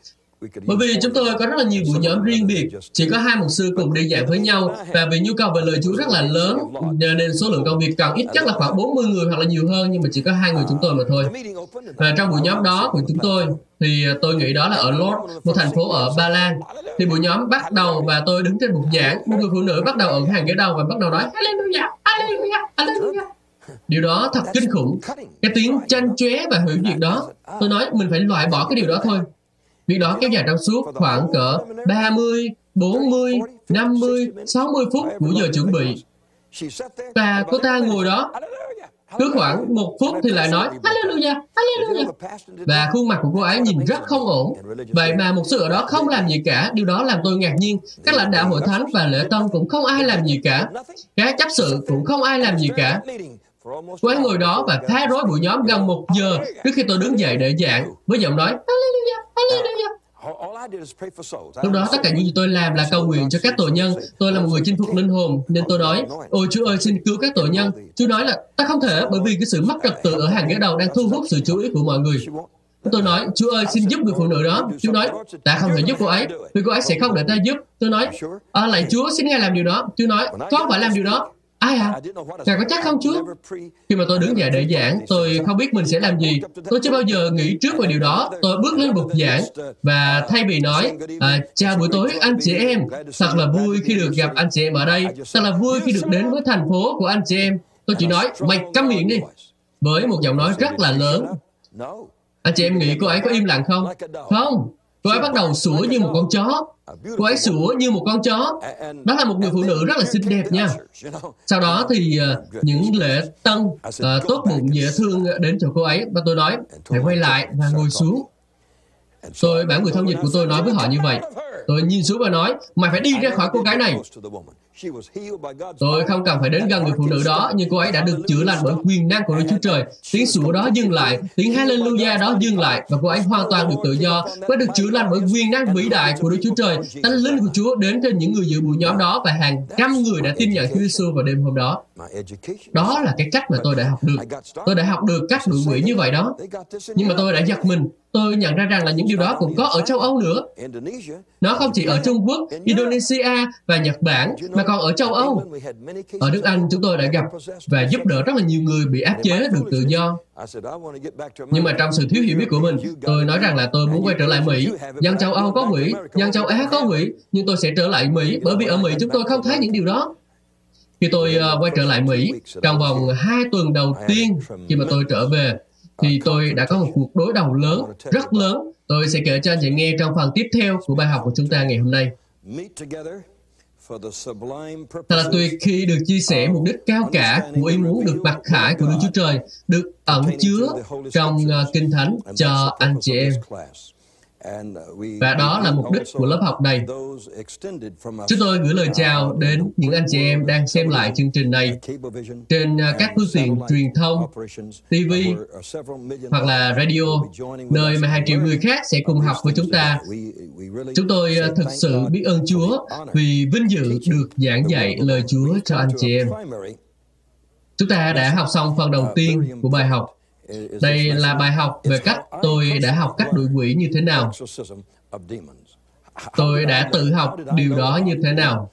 Bởi vì chúng tôi có rất là nhiều buổi nhóm riêng biệt, chỉ có hai mục sư cùng đi giảng với nhau và vì nhu cầu về lời Chúa rất là lớn, nên số lượng công việc cần ít nhất là khoảng 40 người hoặc là nhiều hơn nhưng mà chỉ có hai người chúng tôi mà thôi. Và trong buổi nhóm đó của chúng tôi thì tôi nghĩ đó là ở Lord, một thành phố ở Ba Lan. Thì buổi nhóm bắt đầu và tôi đứng trên bục giảng, một người phụ nữ bắt đầu ở hàng ghế đầu và bắt đầu nói Hallelujah, Hallelujah, Hallelujah. Điều đó thật kinh khủng. Cái tiếng tranh chóe và hủy diệt đó. Tôi nói mình phải loại bỏ cái điều đó thôi. Việc đó kéo dài trong suốt khoảng cỡ 30, 40, 50, 60 phút của giờ chuẩn bị. Và cô ta ngồi đó, cứ khoảng một phút thì lại nói Hallelujah, Hallelujah. Và khuôn mặt của cô ấy nhìn rất không ổn. Vậy mà một sự ở đó không làm gì cả, điều đó làm tôi ngạc nhiên. Các lãnh đạo hội thánh và lễ tân cũng không ai làm gì cả. Các chấp sự cũng không ai làm gì cả. Quán ngồi đó và phá rối buổi nhóm gần một giờ trước khi tôi đứng dậy để giảng với giọng nói Hallelujah, Hallelujah. Lúc đó tất cả những gì tôi làm là cầu nguyện cho các tội nhân. Tôi là một người chinh phục linh hồn, nên tôi nói, ôi Chúa ơi xin cứu các tội nhân. Chúa nói là ta không thể bởi vì cái sự mất trật tự ở hàng ghế đầu đang thu hút sự chú ý của mọi người. Tôi nói, Chúa ơi, xin giúp người phụ nữ đó. Chúa nói, ta không thể giúp cô ấy, vì cô ấy sẽ không để ta giúp. Tôi nói, à, lại Chúa, xin Ngài làm điều đó. Chúa nói, con không phải làm điều đó. Ai à? Ngài có chắc không Chúa? Khi mà tôi đứng dậy để giảng, tôi không biết mình sẽ làm gì. Tôi chưa bao giờ nghĩ trước về điều đó. Tôi bước lên bục giảng và thay vì nói, à, chào buổi tối anh chị em, thật là vui khi được gặp anh chị em ở đây, thật là vui khi được đến với thành phố của anh chị em. Tôi chỉ nói, mày câm miệng đi. với một giọng nói rất là lớn. Anh chị em nghĩ cô ấy có im lặng không? Không, cô ấy bắt đầu sủa như một con chó. Cô ấy sủa như một con chó. Đó là một người phụ nữ rất là xinh đẹp nha. Sau đó thì uh, những lễ tân uh, tốt bụng dễ thương đến cho cô ấy và tôi nói hãy quay lại và ngồi xuống. Tôi bảo người thông dịch của tôi nói với họ như vậy. Tôi nhìn xuống và nói, mày phải đi ra khỏi cô gái này. Tôi không cần phải đến gần người phụ nữ đó, nhưng cô ấy đã được chữa lành bởi quyền năng của Đức Chúa Trời. Tiếng sủa đó dừng lại, tiếng Hallelujah đó dừng lại, và cô ấy hoàn toàn được tự do. Cô ấy được chữa lành bởi quyền năng vĩ đại của Đức Chúa Trời. Thánh linh của Chúa đến trên những người dự buổi nhóm đó và hàng trăm người đã tin nhận Chúa Giêsu vào đêm hôm đó. Đó là cái cách mà tôi đã học được. Tôi đã học được cách đuổi quỷ như vậy đó. Nhưng mà tôi đã giật mình tôi nhận ra rằng là những điều đó cũng có ở châu Âu nữa. Nó không chỉ ở Trung Quốc, Indonesia và Nhật Bản, mà còn ở châu Âu. Ở nước Anh, chúng tôi đã gặp và giúp đỡ rất là nhiều người bị áp chế được tự do. Nhưng mà trong sự thiếu hiểu biết của mình, tôi nói rằng là tôi muốn quay trở lại Mỹ. Dân châu Âu có quỷ, dân châu Á có quỷ, nhưng tôi sẽ trở lại Mỹ bởi vì ở Mỹ chúng tôi không thấy những điều đó. Khi tôi uh, quay trở lại Mỹ, trong vòng hai tuần đầu tiên khi mà tôi trở về, thì tôi đã có một cuộc đối đầu lớn, rất lớn. Tôi sẽ kể cho anh chị nghe trong phần tiếp theo của bài học của chúng ta ngày hôm nay. Thật là tuyệt khi được chia sẻ mục đích cao cả của ý muốn được mặc khải của Đức Chúa Trời, được ẩn chứa trong uh, Kinh Thánh cho anh chị em. Và đó là mục đích của lớp học này. Chúng tôi gửi lời chào đến những anh chị em đang xem lại chương trình này trên à, các phương tiện truyền thông, TV hoặc là radio, nơi mà hàng triệu người khác sẽ cùng học với chúng ta. Chúng tôi à, thực sự biết ơn Chúa vì vinh dự được giảng dạy lời Chúa cho anh chị em. Chúng ta đã học xong phần đầu tiên của bài học đây là bài học về cách tôi đã học cách đuổi quỷ như thế nào. Tôi đã tự học điều đó như thế nào.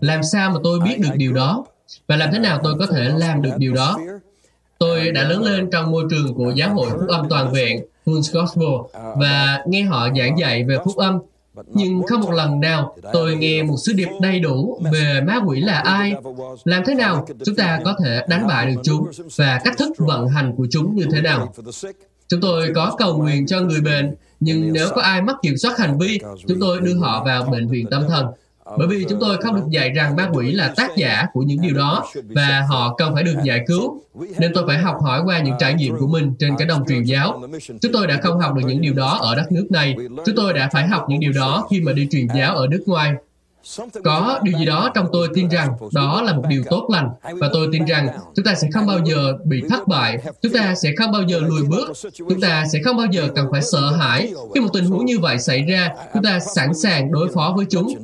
Làm sao mà tôi biết được điều đó? Và làm thế nào tôi có thể làm được điều đó? Tôi đã lớn lên trong môi trường của giáo hội phúc âm toàn vẹn, Full Gospel, và nghe họ giảng dạy về phúc âm nhưng không một lần nào tôi nghe một sứ điệp đầy đủ về ma quỷ là ai, làm thế nào chúng ta có thể đánh bại được chúng và cách thức vận hành của chúng như thế nào. Chúng tôi có cầu nguyện cho người bệnh, nhưng nếu có ai mất kiểm soát hành vi, chúng tôi đưa họ vào bệnh viện tâm thần. Bởi vì chúng tôi không được dạy rằng ma quỷ là tác giả của những điều đó và họ cần phải được giải cứu. Nên tôi phải học hỏi qua những trải nghiệm của mình trên cái đồng truyền giáo. Chúng tôi đã không học được những điều đó ở đất nước này. Chúng tôi đã phải học những điều đó khi mà đi truyền giáo ở nước ngoài. Có điều gì đó trong tôi tin rằng đó là một điều tốt lành. Và tôi tin rằng chúng ta sẽ không bao giờ bị thất bại, chúng ta sẽ không bao giờ lùi bước, chúng ta sẽ không bao giờ cần phải sợ hãi. Khi một tình huống như vậy xảy ra, chúng ta sẵn sàng đối phó với chúng.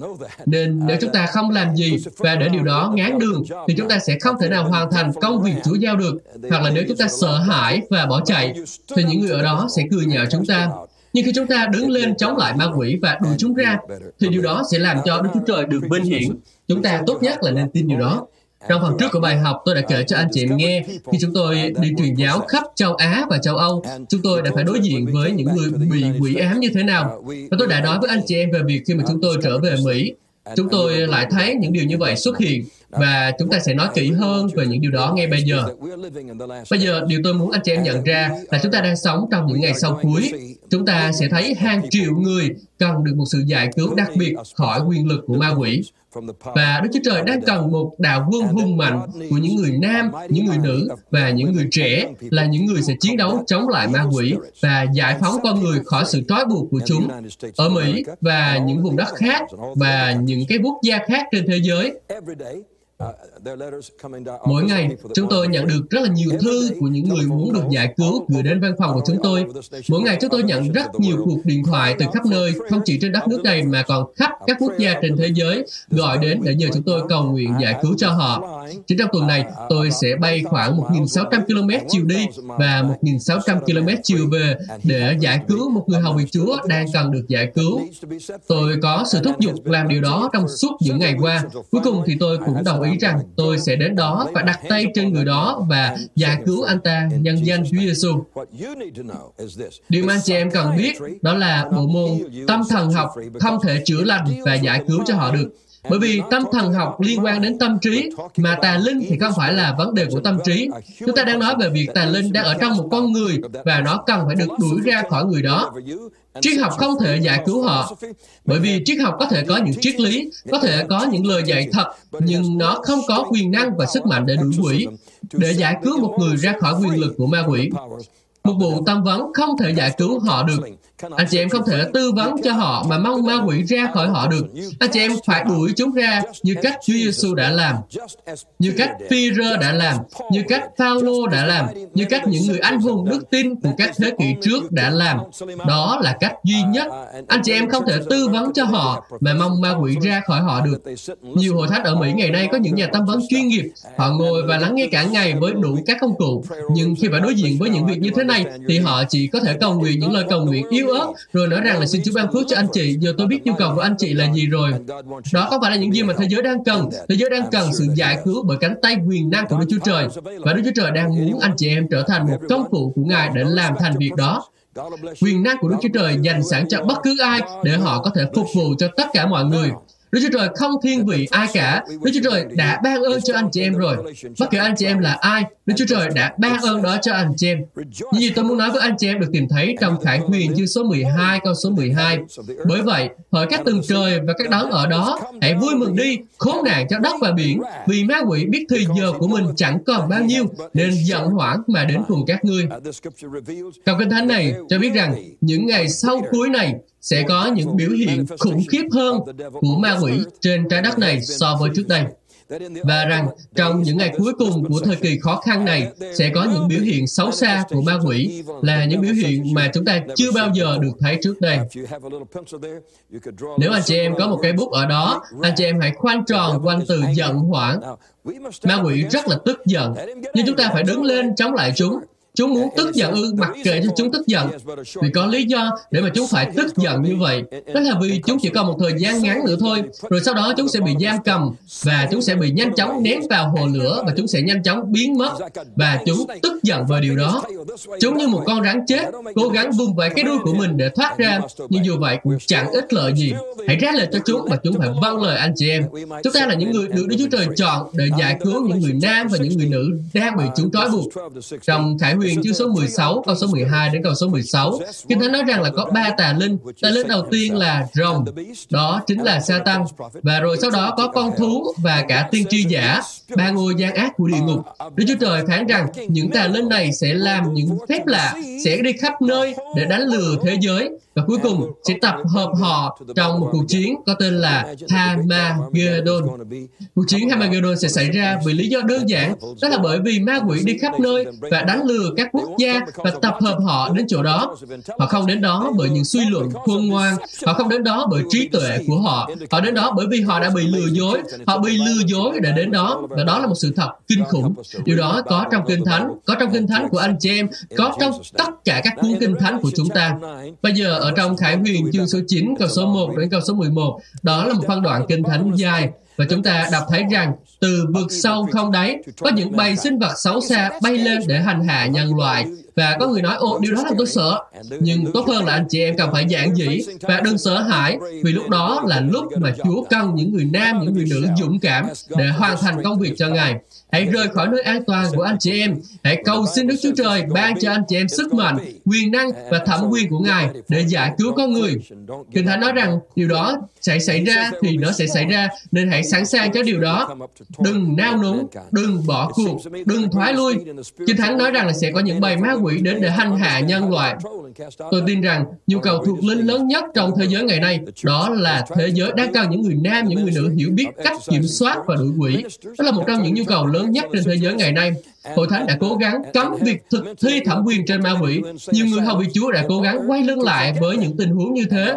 Nên nếu chúng ta không làm gì và để điều đó ngán đường, thì chúng ta sẽ không thể nào hoàn thành công việc Chúa giao được. Hoặc là nếu chúng ta sợ hãi và bỏ chạy, thì những người ở đó sẽ cười nhạo chúng ta nhưng khi chúng ta đứng lên chống lại ma quỷ và đuổi chúng ra, thì điều đó sẽ làm cho Đức Chúa Trời được vinh hiển. Chúng ta tốt nhất là nên tin điều đó. Trong phần trước của bài học, tôi đã kể cho anh chị em nghe khi chúng tôi đi truyền giáo khắp châu Á và châu Âu, chúng tôi đã phải đối diện với những người bị quỷ ám như thế nào. Và tôi đã nói với anh chị em về việc khi mà chúng tôi trở về Mỹ, chúng tôi lại thấy những điều như vậy xuất hiện và chúng ta sẽ nói kỹ hơn về những điều đó ngay bây giờ. Bây giờ, điều tôi muốn anh chị em nhận ra là chúng ta đang sống trong những ngày sau cuối. Chúng ta sẽ thấy hàng triệu người cần được một sự giải cứu đặc biệt khỏi quyền lực của ma quỷ. Và Đức Chúa Trời đang cần một đạo quân hùng mạnh của những người nam, những người nữ và những người trẻ là những người sẽ chiến đấu chống lại ma quỷ và giải phóng con người khỏi sự trói buộc của chúng. Ở Mỹ và những vùng đất khác và những cái quốc gia khác trên thế giới, Mỗi ngày, chúng tôi nhận được rất là nhiều thư của những người muốn được giải cứu gửi đến văn phòng của chúng tôi. Mỗi ngày chúng tôi nhận rất nhiều cuộc điện thoại từ khắp nơi, không chỉ trên đất nước này mà còn khắp các quốc gia trên thế giới, gọi đến để nhờ chúng tôi cầu nguyện giải cứu cho họ. Chỉ trong tuần này, tôi sẽ bay khoảng 1.600 km chiều đi và 1.600 km chiều về để giải cứu một người hầu việc Chúa đang cần được giải cứu. Tôi có sự thúc giục làm điều đó trong suốt những ngày qua. Cuối cùng thì tôi cũng đồng ý rằng tôi sẽ đến đó và đặt tay trên người đó và giải cứu anh ta, nhân danh Chúa Giêsu. Điều mà chị em cần biết đó là bộ môn tâm thần học không thể chữa lành và giải cứu cho họ được. Bởi vì tâm thần học liên quan đến tâm trí, mà tà linh thì không phải là vấn đề của tâm trí. Chúng ta đang nói về việc tà linh đang ở trong một con người và nó cần phải được đuổi ra khỏi người đó. Triết học không thể giải cứu họ, bởi vì triết học có thể có những triết lý, có thể có những lời dạy thật, nhưng nó không có quyền năng và sức mạnh để đuổi quỷ, để giải cứu một người ra khỏi quyền lực của ma quỷ. Một vụ tâm vấn không thể giải cứu họ được. Anh chị em không thể tư vấn cho họ mà mong ma quỷ ra khỏi họ được. Anh chị em phải đuổi chúng ra như cách Chúa Giêsu đã làm, như cách Peter đã làm, như cách Phaolô đã làm, như cách những người anh hùng đức tin của các thế kỷ trước đã làm. Đó là cách duy nhất. Anh chị em không thể tư vấn cho họ mà mong ma quỷ ra khỏi họ được. Nhiều hội thánh ở Mỹ ngày nay có những nhà tâm vấn chuyên nghiệp. Họ ngồi và lắng nghe cả ngày với đủ các công cụ. Nhưng khi phải đối diện với những việc như thế này, thì họ chỉ có thể cầu nguyện những lời cầu nguyện yêu ớt rồi nói rằng là xin Chúa ban phước cho anh chị. Giờ tôi biết nhu cầu của anh chị là gì rồi. Đó có phải là những gì mà thế giới đang cần? Thế giới đang cần sự giải cứu bởi cánh tay quyền năng của Đức Chúa Trời. Và Đức Chúa Trời đang muốn anh chị em trở thành một công cụ của Ngài để làm thành việc đó. Quyền năng của Đức Chúa Trời dành sẵn cho bất cứ ai để họ có thể phục vụ cho tất cả mọi người. Đức Chúa Trời không thiên vị ai cả. Đức Chúa Trời đã ban ơn cho anh chị em rồi. Bất kể anh chị em là ai, Đức Chúa Trời đã ban ơn đó cho anh chị em. Những gì tôi muốn nói với anh chị em được tìm thấy trong Khải Huyền chương số 12 câu số 12. Bởi vậy, hỡi các tầng trời và các đấng ở đó, hãy vui mừng đi, khốn nạn cho đất và biển, vì ma quỷ biết thời giờ của mình chẳng còn bao nhiêu, nên giận hoảng mà đến cùng các ngươi. Trong kinh thánh này cho biết rằng những ngày sau cuối này sẽ có những biểu hiện khủng khiếp hơn của ma quỷ trên trái đất này so với trước đây và rằng trong những ngày cuối cùng của thời kỳ khó khăn này sẽ có những biểu hiện xấu xa của ma quỷ là những biểu hiện mà chúng ta chưa bao giờ được thấy trước đây. Nếu anh chị em có một cây bút ở đó, anh chị em hãy khoanh tròn quanh từ giận hoảng. Ma quỷ rất là tức giận, nhưng chúng ta phải đứng lên chống lại chúng Chúng muốn tức giận ư, mặc kệ cho chúng tức giận. Vì có lý do để mà chúng phải tức giận như vậy. Đó là vì chúng chỉ còn một thời gian ngắn nữa thôi. Rồi sau đó chúng sẽ bị giam cầm và chúng sẽ bị nhanh chóng ném vào hồ lửa và chúng sẽ nhanh chóng biến mất. Và chúng tức giận về điều đó. Chúng như một con rắn chết, cố gắng vung vẩy cái đuôi của mình để thoát ra. Nhưng dù vậy cũng chẳng ích lợi gì. Hãy ra lệnh cho chúng và chúng phải vâng lời anh chị em. Chúng ta là những người được Đức Chúa Trời chọn để giải cứu những người nam và những người nữ đang bị chúng trói buộc. Trong Khải Huyền chương số 16, câu số 12 đến câu số 16, Kinh Thánh nói rằng là có ba tà linh. Tà linh đầu tiên là rồng, đó chính là Satan. Và rồi sau đó có con thú và cả tiên tri giả, ba ngôi gian ác của địa ngục. Đức Chúa Trời phán rằng những tà linh này sẽ làm những phép lạ, sẽ đi khắp nơi để đánh lừa thế giới và cuối cùng sẽ tập hợp họ trong một cuộc chiến có tên là Hamagedon. Cuộc chiến Hamagedon sẽ xảy ra vì lý do đơn giản, đó là bởi vì ma quỷ đi khắp nơi và đánh lừa các quốc gia và tập hợp họ đến chỗ đó. Họ không đến đó bởi những suy luận khôn ngoan, họ không đến đó bởi trí tuệ của họ, họ đến đó bởi vì họ đã bị lừa dối, họ bị lừa dối để đến đó, và đó là một sự thật kinh khủng. Điều đó có trong Kinh Thánh, có trong Kinh Thánh của anh chị em, có trong tất cả các cuốn Kinh Thánh của chúng ta. Bây giờ ở trong Khải Huyền chương số 9 câu số 1 đến câu số 11, đó là một phân đoạn Kinh Thánh dài. Và chúng ta đọc thấy rằng từ vực sâu không đáy có những bầy sinh vật xấu xa bay lên để hành hạ nhân loại và có người nói ồ điều đó làm tôi sợ nhưng tốt hơn là anh chị em cần phải giản dĩ và đừng sợ hãi vì lúc đó là lúc mà Chúa cần những người nam những người nữ dũng cảm để hoàn thành công việc cho Ngài Hãy rời khỏi nơi an toàn của anh chị em. Hãy cầu xin Đức Chúa Trời ban cho anh chị em sức mạnh, quyền năng và thẩm quyền của Ngài để giải cứu con người. Kinh Thánh nói rằng điều đó sẽ xảy ra thì nó sẽ xảy ra, nên hãy sẵn sàng cho điều đó. Đừng nao núng, đừng bỏ cuộc, đừng thoái lui. Kinh Thánh nói rằng là sẽ có những bầy ma quỷ đến để hành hạ nhân loại. Tôi tin rằng nhu cầu thuộc linh lớn nhất trong thế giới ngày nay đó là thế giới đang cần những người nam, những người nữ hiểu biết cách kiểm soát và đuổi quỷ. Đó là một trong những nhu cầu lớn nhất trên thế giới ngày nay. Hội Thánh đã cố gắng cấm việc thực thi thẩm quyền trên ma quỷ. Nhiều người hầu bị Chúa đã cố gắng quay lưng lại với những tình huống như thế.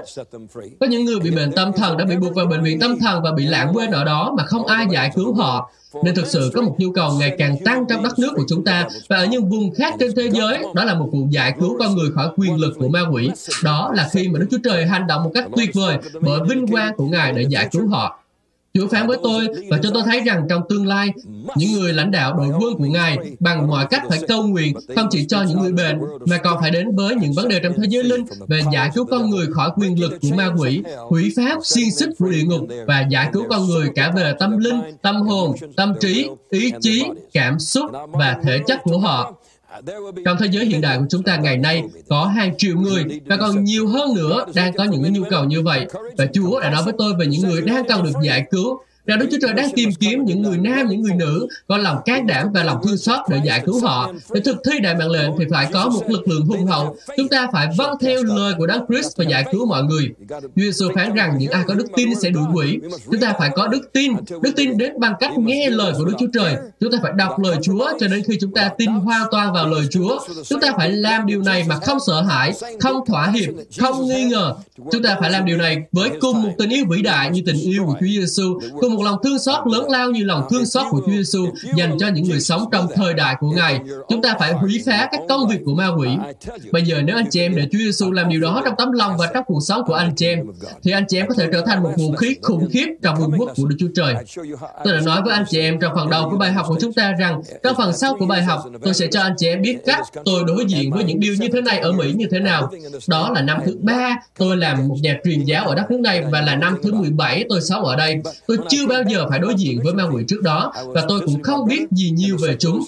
Có những người bị bệnh tâm thần đã bị buộc vào bệnh viện tâm thần và bị lãng quên ở đó mà không ai giải cứu họ. Nên thực sự có một nhu cầu ngày càng tăng trong đất nước của chúng ta và ở những vùng khác trên thế giới, đó là một vụ giải cứu con người khỏi quyền lực của ma quỷ. Đó là khi mà Đức Chúa Trời hành động một cách tuyệt vời bởi vinh quang của Ngài để giải cứu họ. Chúa phán với tôi và cho tôi thấy rằng trong tương lai, những người lãnh đạo đội quân của Ngài bằng mọi cách phải cầu nguyện không chỉ cho những người bệnh mà còn phải đến với những vấn đề trong thế giới linh về giải cứu con người khỏi quyền lực của ma quỷ, hủy pháp, xiên xích của địa ngục và giải cứu con người cả về tâm linh, tâm hồn, tâm trí, ý chí, cảm xúc và thể chất của họ. Trong thế giới hiện đại của chúng ta ngày nay có hàng triệu người và còn nhiều hơn nữa đang có những nhu cầu như vậy. Và Chúa đã nói với tôi về những người đang cần được giải cứu rằng Đức Chúa Trời đang tìm kiếm những người nam, những người nữ có lòng can đảm và lòng thương xót để giải cứu họ. Để thực thi đại mạng lệnh thì phải có một lực lượng hùng hậu. Chúng ta phải vâng theo lời của Đấng Christ và giải cứu mọi người. Chúa Giêsu phán rằng những ai có đức tin sẽ đuổi quỷ. Chúng ta phải có đức tin. Đức tin đến bằng cách nghe lời của Đức Chúa Trời. Chúng ta phải đọc lời Chúa cho đến khi chúng ta tin hoàn toàn vào lời Chúa. Chúng ta phải làm điều này mà không sợ hãi, không thỏa hiệp, không nghi ngờ. Chúng ta phải làm điều này với cùng một tình yêu vĩ đại như tình yêu của Chúa Giêsu, cùng một lòng thương xót lớn lao như lòng thương xót của Chúa Giêsu dành cho những người sống trong thời đại của Ngài. Chúng ta phải hủy phá các công việc của ma quỷ. Bây giờ nếu anh chị em để Chúa Giêsu làm điều đó trong tấm lòng và trong cuộc sống của anh chị em, thì anh chị em có thể trở thành một vũ khí khủng khiếp trong vương quốc của Đức Chúa Trời. Tôi đã nói với anh chị em trong phần đầu của bài học của chúng ta rằng trong phần sau của bài học, tôi sẽ cho anh chị em biết cách tôi đối diện với những điều như thế này ở Mỹ như thế nào. Đó là năm thứ ba tôi làm một nhà truyền giáo ở đất nước này và là năm thứ 17 tôi sống ở đây. Tôi chưa bao giờ phải đối diện với ma quỷ trước đó và tôi cũng không biết gì nhiều về chúng.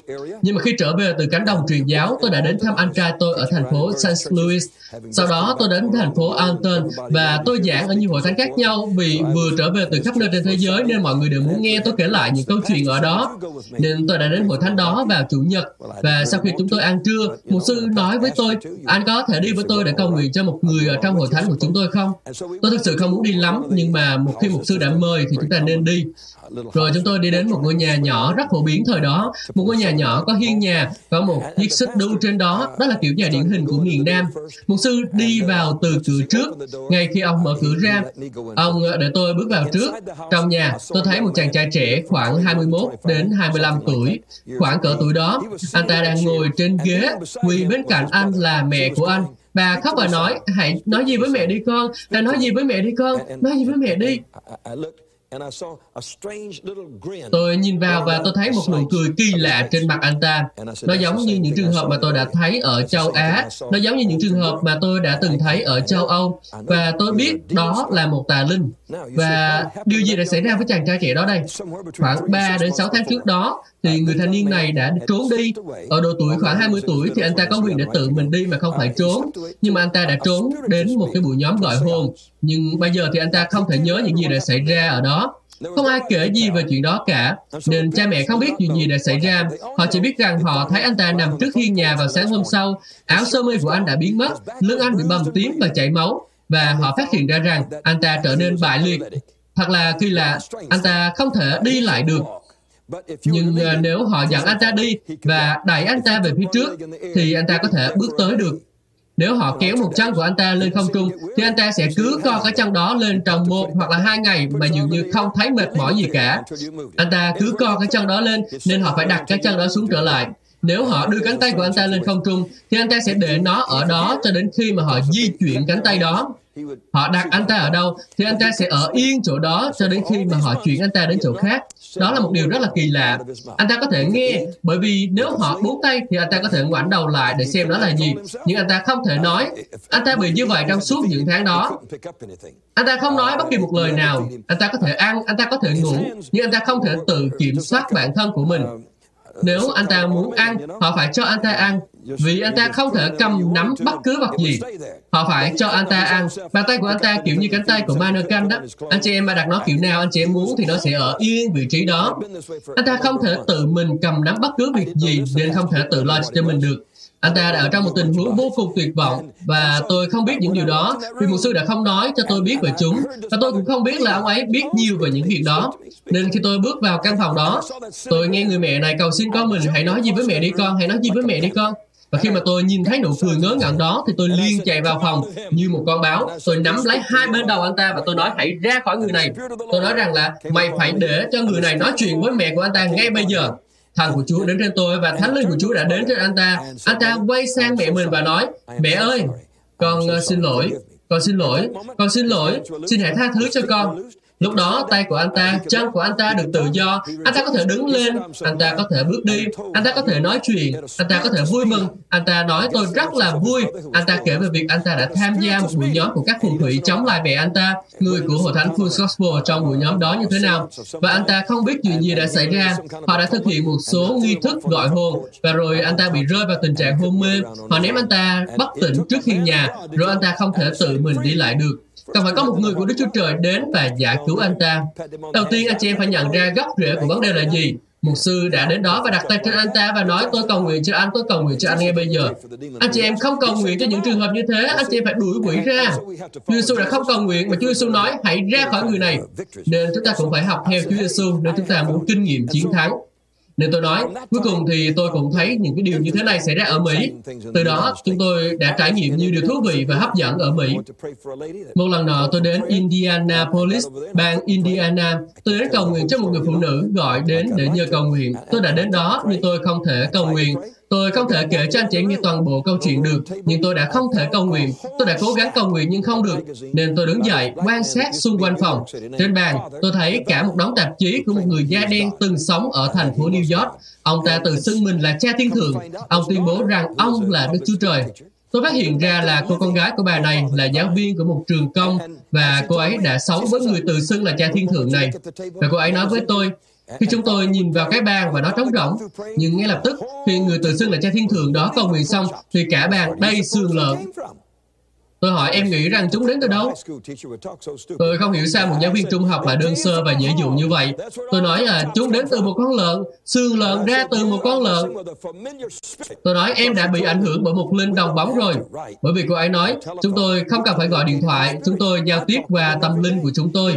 Nhưng mà khi trở về từ cánh đồng truyền giáo, tôi đã đến thăm anh trai tôi ở thành phố St. Louis. Sau đó tôi đến thành phố Alton và tôi giảng ở nhiều hội thánh khác nhau vì vừa trở về từ khắp nơi trên thế giới nên mọi người đều muốn nghe tôi kể lại những câu chuyện ở đó. Nên tôi đã đến hội thánh đó vào Chủ nhật và sau khi chúng tôi ăn trưa, một sư nói với tôi, anh có thể đi với tôi để cầu nguyện cho một người ở trong hội thánh của chúng tôi không? Tôi thực sự không muốn đi lắm nhưng mà một khi một sư đã mời thì chúng ta nên đi. Rồi chúng tôi đi đến một ngôi nhà nhỏ rất phổ biến thời đó, một ngôi nhà nhỏ có hiên nhà, có một chiếc xích đu trên đó, đó là kiểu nhà điển hình của miền Nam. Một sư đi vào từ cửa trước, ngay khi ông mở cửa ra, ông để tôi bước vào trước. Trong nhà, tôi thấy một chàng trai trẻ khoảng 21 đến 25 tuổi, khoảng cỡ tuổi đó. Anh ta đang ngồi trên ghế, quỳ bên cạnh anh là mẹ của anh. Bà khóc và nói, hãy nói gì với mẹ đi con, hãy nói gì với mẹ đi con, nói gì với mẹ đi. Tôi nhìn vào và tôi thấy một nụ cười kỳ lạ trên mặt anh ta. Nó giống như những trường hợp mà tôi đã thấy ở châu Á. Nó giống như những trường hợp mà tôi đã từng thấy ở châu Âu. Và tôi biết đó là một tà linh. Và điều gì đã xảy ra với chàng trai trẻ đó đây? Khoảng 3 đến 6 tháng trước đó, thì người thanh niên này đã trốn đi. Ở độ tuổi khoảng 20 tuổi thì anh ta có quyền để tự mình đi mà không phải trốn. Nhưng mà anh ta đã trốn đến một cái buổi nhóm gọi hồn. Nhưng bây giờ thì anh ta không thể nhớ những gì đã xảy ra ở đó. Không ai kể gì về chuyện đó cả, nên cha mẹ không biết chuyện gì đã xảy ra. Họ chỉ biết rằng họ thấy anh ta nằm trước hiên nhà vào sáng hôm sau, áo sơ mi của anh đã biến mất, lưng anh bị bầm tím và chảy máu, và họ phát hiện ra rằng anh ta trở nên bại liệt. Thật là kỳ lạ, anh ta không thể đi lại được. Nhưng uh, nếu họ dẫn anh ta đi và đẩy anh ta về phía trước, thì anh ta có thể bước tới được. Nếu họ kéo một chân của anh ta lên không trung, thì anh ta sẽ cứ co cái chân đó lên trong một hoặc là hai ngày mà dường như không thấy mệt mỏi gì cả. Anh ta cứ co cái chân đó lên, nên họ phải đặt cái chân đó xuống trở lại. Nếu họ đưa cánh tay của anh ta lên không trung, thì anh ta sẽ để nó ở đó cho đến khi mà họ di chuyển cánh tay đó. Họ đặt anh ta ở đâu thì anh ta sẽ ở yên chỗ đó cho đến khi mà họ chuyển anh ta đến chỗ khác. Đó là một điều rất là kỳ lạ. Anh ta có thể nghe bởi vì nếu họ buông tay thì anh ta có thể ngoảnh đầu lại để xem đó là gì. Nhưng anh ta không thể nói. Anh ta bị như vậy trong suốt những tháng đó. Anh ta không nói bất kỳ một lời nào. Anh ta có thể ăn, anh ta có thể ngủ, nhưng anh ta không thể tự kiểm soát bản thân của mình. Nếu anh ta muốn ăn, họ phải cho anh ta ăn, vì anh ta không thể cầm nắm bất cứ vật gì. Họ phải cho anh ta ăn. Bàn tay của anh ta kiểu như cánh tay của mannequin đó. Anh chị em mà đặt nó kiểu nào anh chị em muốn thì nó sẽ ở yên vị trí đó. Anh ta không thể tự mình cầm nắm bất cứ việc gì nên không thể tự lo cho mình được. Anh ta đã ở trong một tình huống vô cùng tuyệt vọng và tôi không biết những điều đó vì một sư đã không nói cho tôi biết về chúng và tôi cũng không biết là ông ấy biết nhiều về những việc đó. Nên khi tôi bước vào căn phòng đó, tôi nghe người mẹ này cầu xin con mình hãy nói gì với mẹ đi con, hãy nói gì với mẹ đi con. Và khi mà tôi nhìn thấy nụ cười ngớ ngẩn đó thì tôi liền chạy vào phòng như một con báo. Tôi nắm lấy hai bên đầu anh ta và tôi nói hãy ra khỏi người này. Tôi nói rằng là mày phải để cho người này nói chuyện với mẹ của anh ta ngay bây giờ. Thần của Chúa đến trên tôi và Thánh Linh của Chúa đã đến trên anh ta. Anh ta quay sang mẹ mình và nói, mẹ ơi, con uh, xin lỗi, con xin lỗi, con xin lỗi, xin hãy tha thứ cho con. Lúc đó tay của anh ta, chân của anh ta được tự do, anh ta có thể đứng lên, anh ta có thể bước đi, anh ta có thể nói chuyện, anh ta có thể vui mừng, anh ta nói tôi rất là vui, anh ta kể về việc anh ta đã tham gia một buổi nhóm của các phù thủy chống lại mẹ anh ta, người của hội thánh Full Gospel trong buổi nhóm đó như thế nào. Và anh ta không biết chuyện gì đã xảy ra. Họ đã thực hiện một số nghi thức gọi hồn và rồi anh ta bị rơi vào tình trạng hôn mê. Họ ném anh ta bất tỉnh trước hiên nhà, rồi anh ta không thể tự mình đi lại được cần phải có một người của Đức Chúa Trời đến và giải cứu anh ta. Đầu tiên, anh chị em phải nhận ra gốc rễ của vấn đề là gì. Mục sư đã đến đó và đặt tay trên anh ta và nói tôi cầu nguyện cho anh, tôi cầu nguyện cho anh ngay bây giờ. Anh chị em không cầu nguyện cho những trường hợp như thế, anh chị em phải đuổi quỷ ra. Chúa Giêsu đã không cầu nguyện mà Chúa Giêsu nói hãy ra khỏi người này. Nên chúng ta cũng phải học theo Chúa Giêsu nếu chúng ta muốn kinh nghiệm chiến thắng. Nên tôi nói, cuối cùng thì tôi cũng thấy những cái điều như thế này xảy ra ở Mỹ. Từ đó, chúng tôi đã trải nghiệm nhiều điều thú vị và hấp dẫn ở Mỹ. Một lần nọ, tôi đến Indianapolis, bang Indiana. Tôi đến cầu nguyện cho một người phụ nữ gọi đến để nhờ cầu nguyện. Tôi đã đến đó, nhưng tôi không thể cầu nguyện Tôi không thể kể cho anh chị nghe toàn bộ câu chuyện được, nhưng tôi đã không thể cầu nguyện. Tôi đã cố gắng cầu nguyện nhưng không được, nên tôi đứng dậy, quan sát xung quanh phòng. Trên bàn, tôi thấy cả một đống tạp chí của một người da đen từng sống ở thành phố New York. Ông ta tự xưng mình là cha thiên thượng. Ông tuyên bố rằng ông là Đức Chúa Trời. Tôi phát hiện ra là cô con gái của bà này là giáo viên của một trường công và cô ấy đã sống với người tự xưng là cha thiên thượng này. Và cô ấy nói với tôi, khi chúng tôi nhìn vào cái bàn và nó trống rỗng, nhưng ngay lập tức khi người tự xưng là cha thiên thượng đó cầu nguyện xong thì cả bàn đầy xương lợn Tôi hỏi em nghĩ rằng chúng đến từ đâu? Tôi không hiểu sao một giáo viên trung học lại đơn sơ và dễ dụ như vậy. Tôi nói là chúng đến từ một con lợn, xương lợn ra từ một con lợn. Tôi nói em đã bị ảnh hưởng bởi một linh đồng bóng rồi. Bởi vì cô ấy nói, chúng tôi không cần phải gọi điện thoại, chúng tôi giao tiếp qua tâm linh của chúng tôi.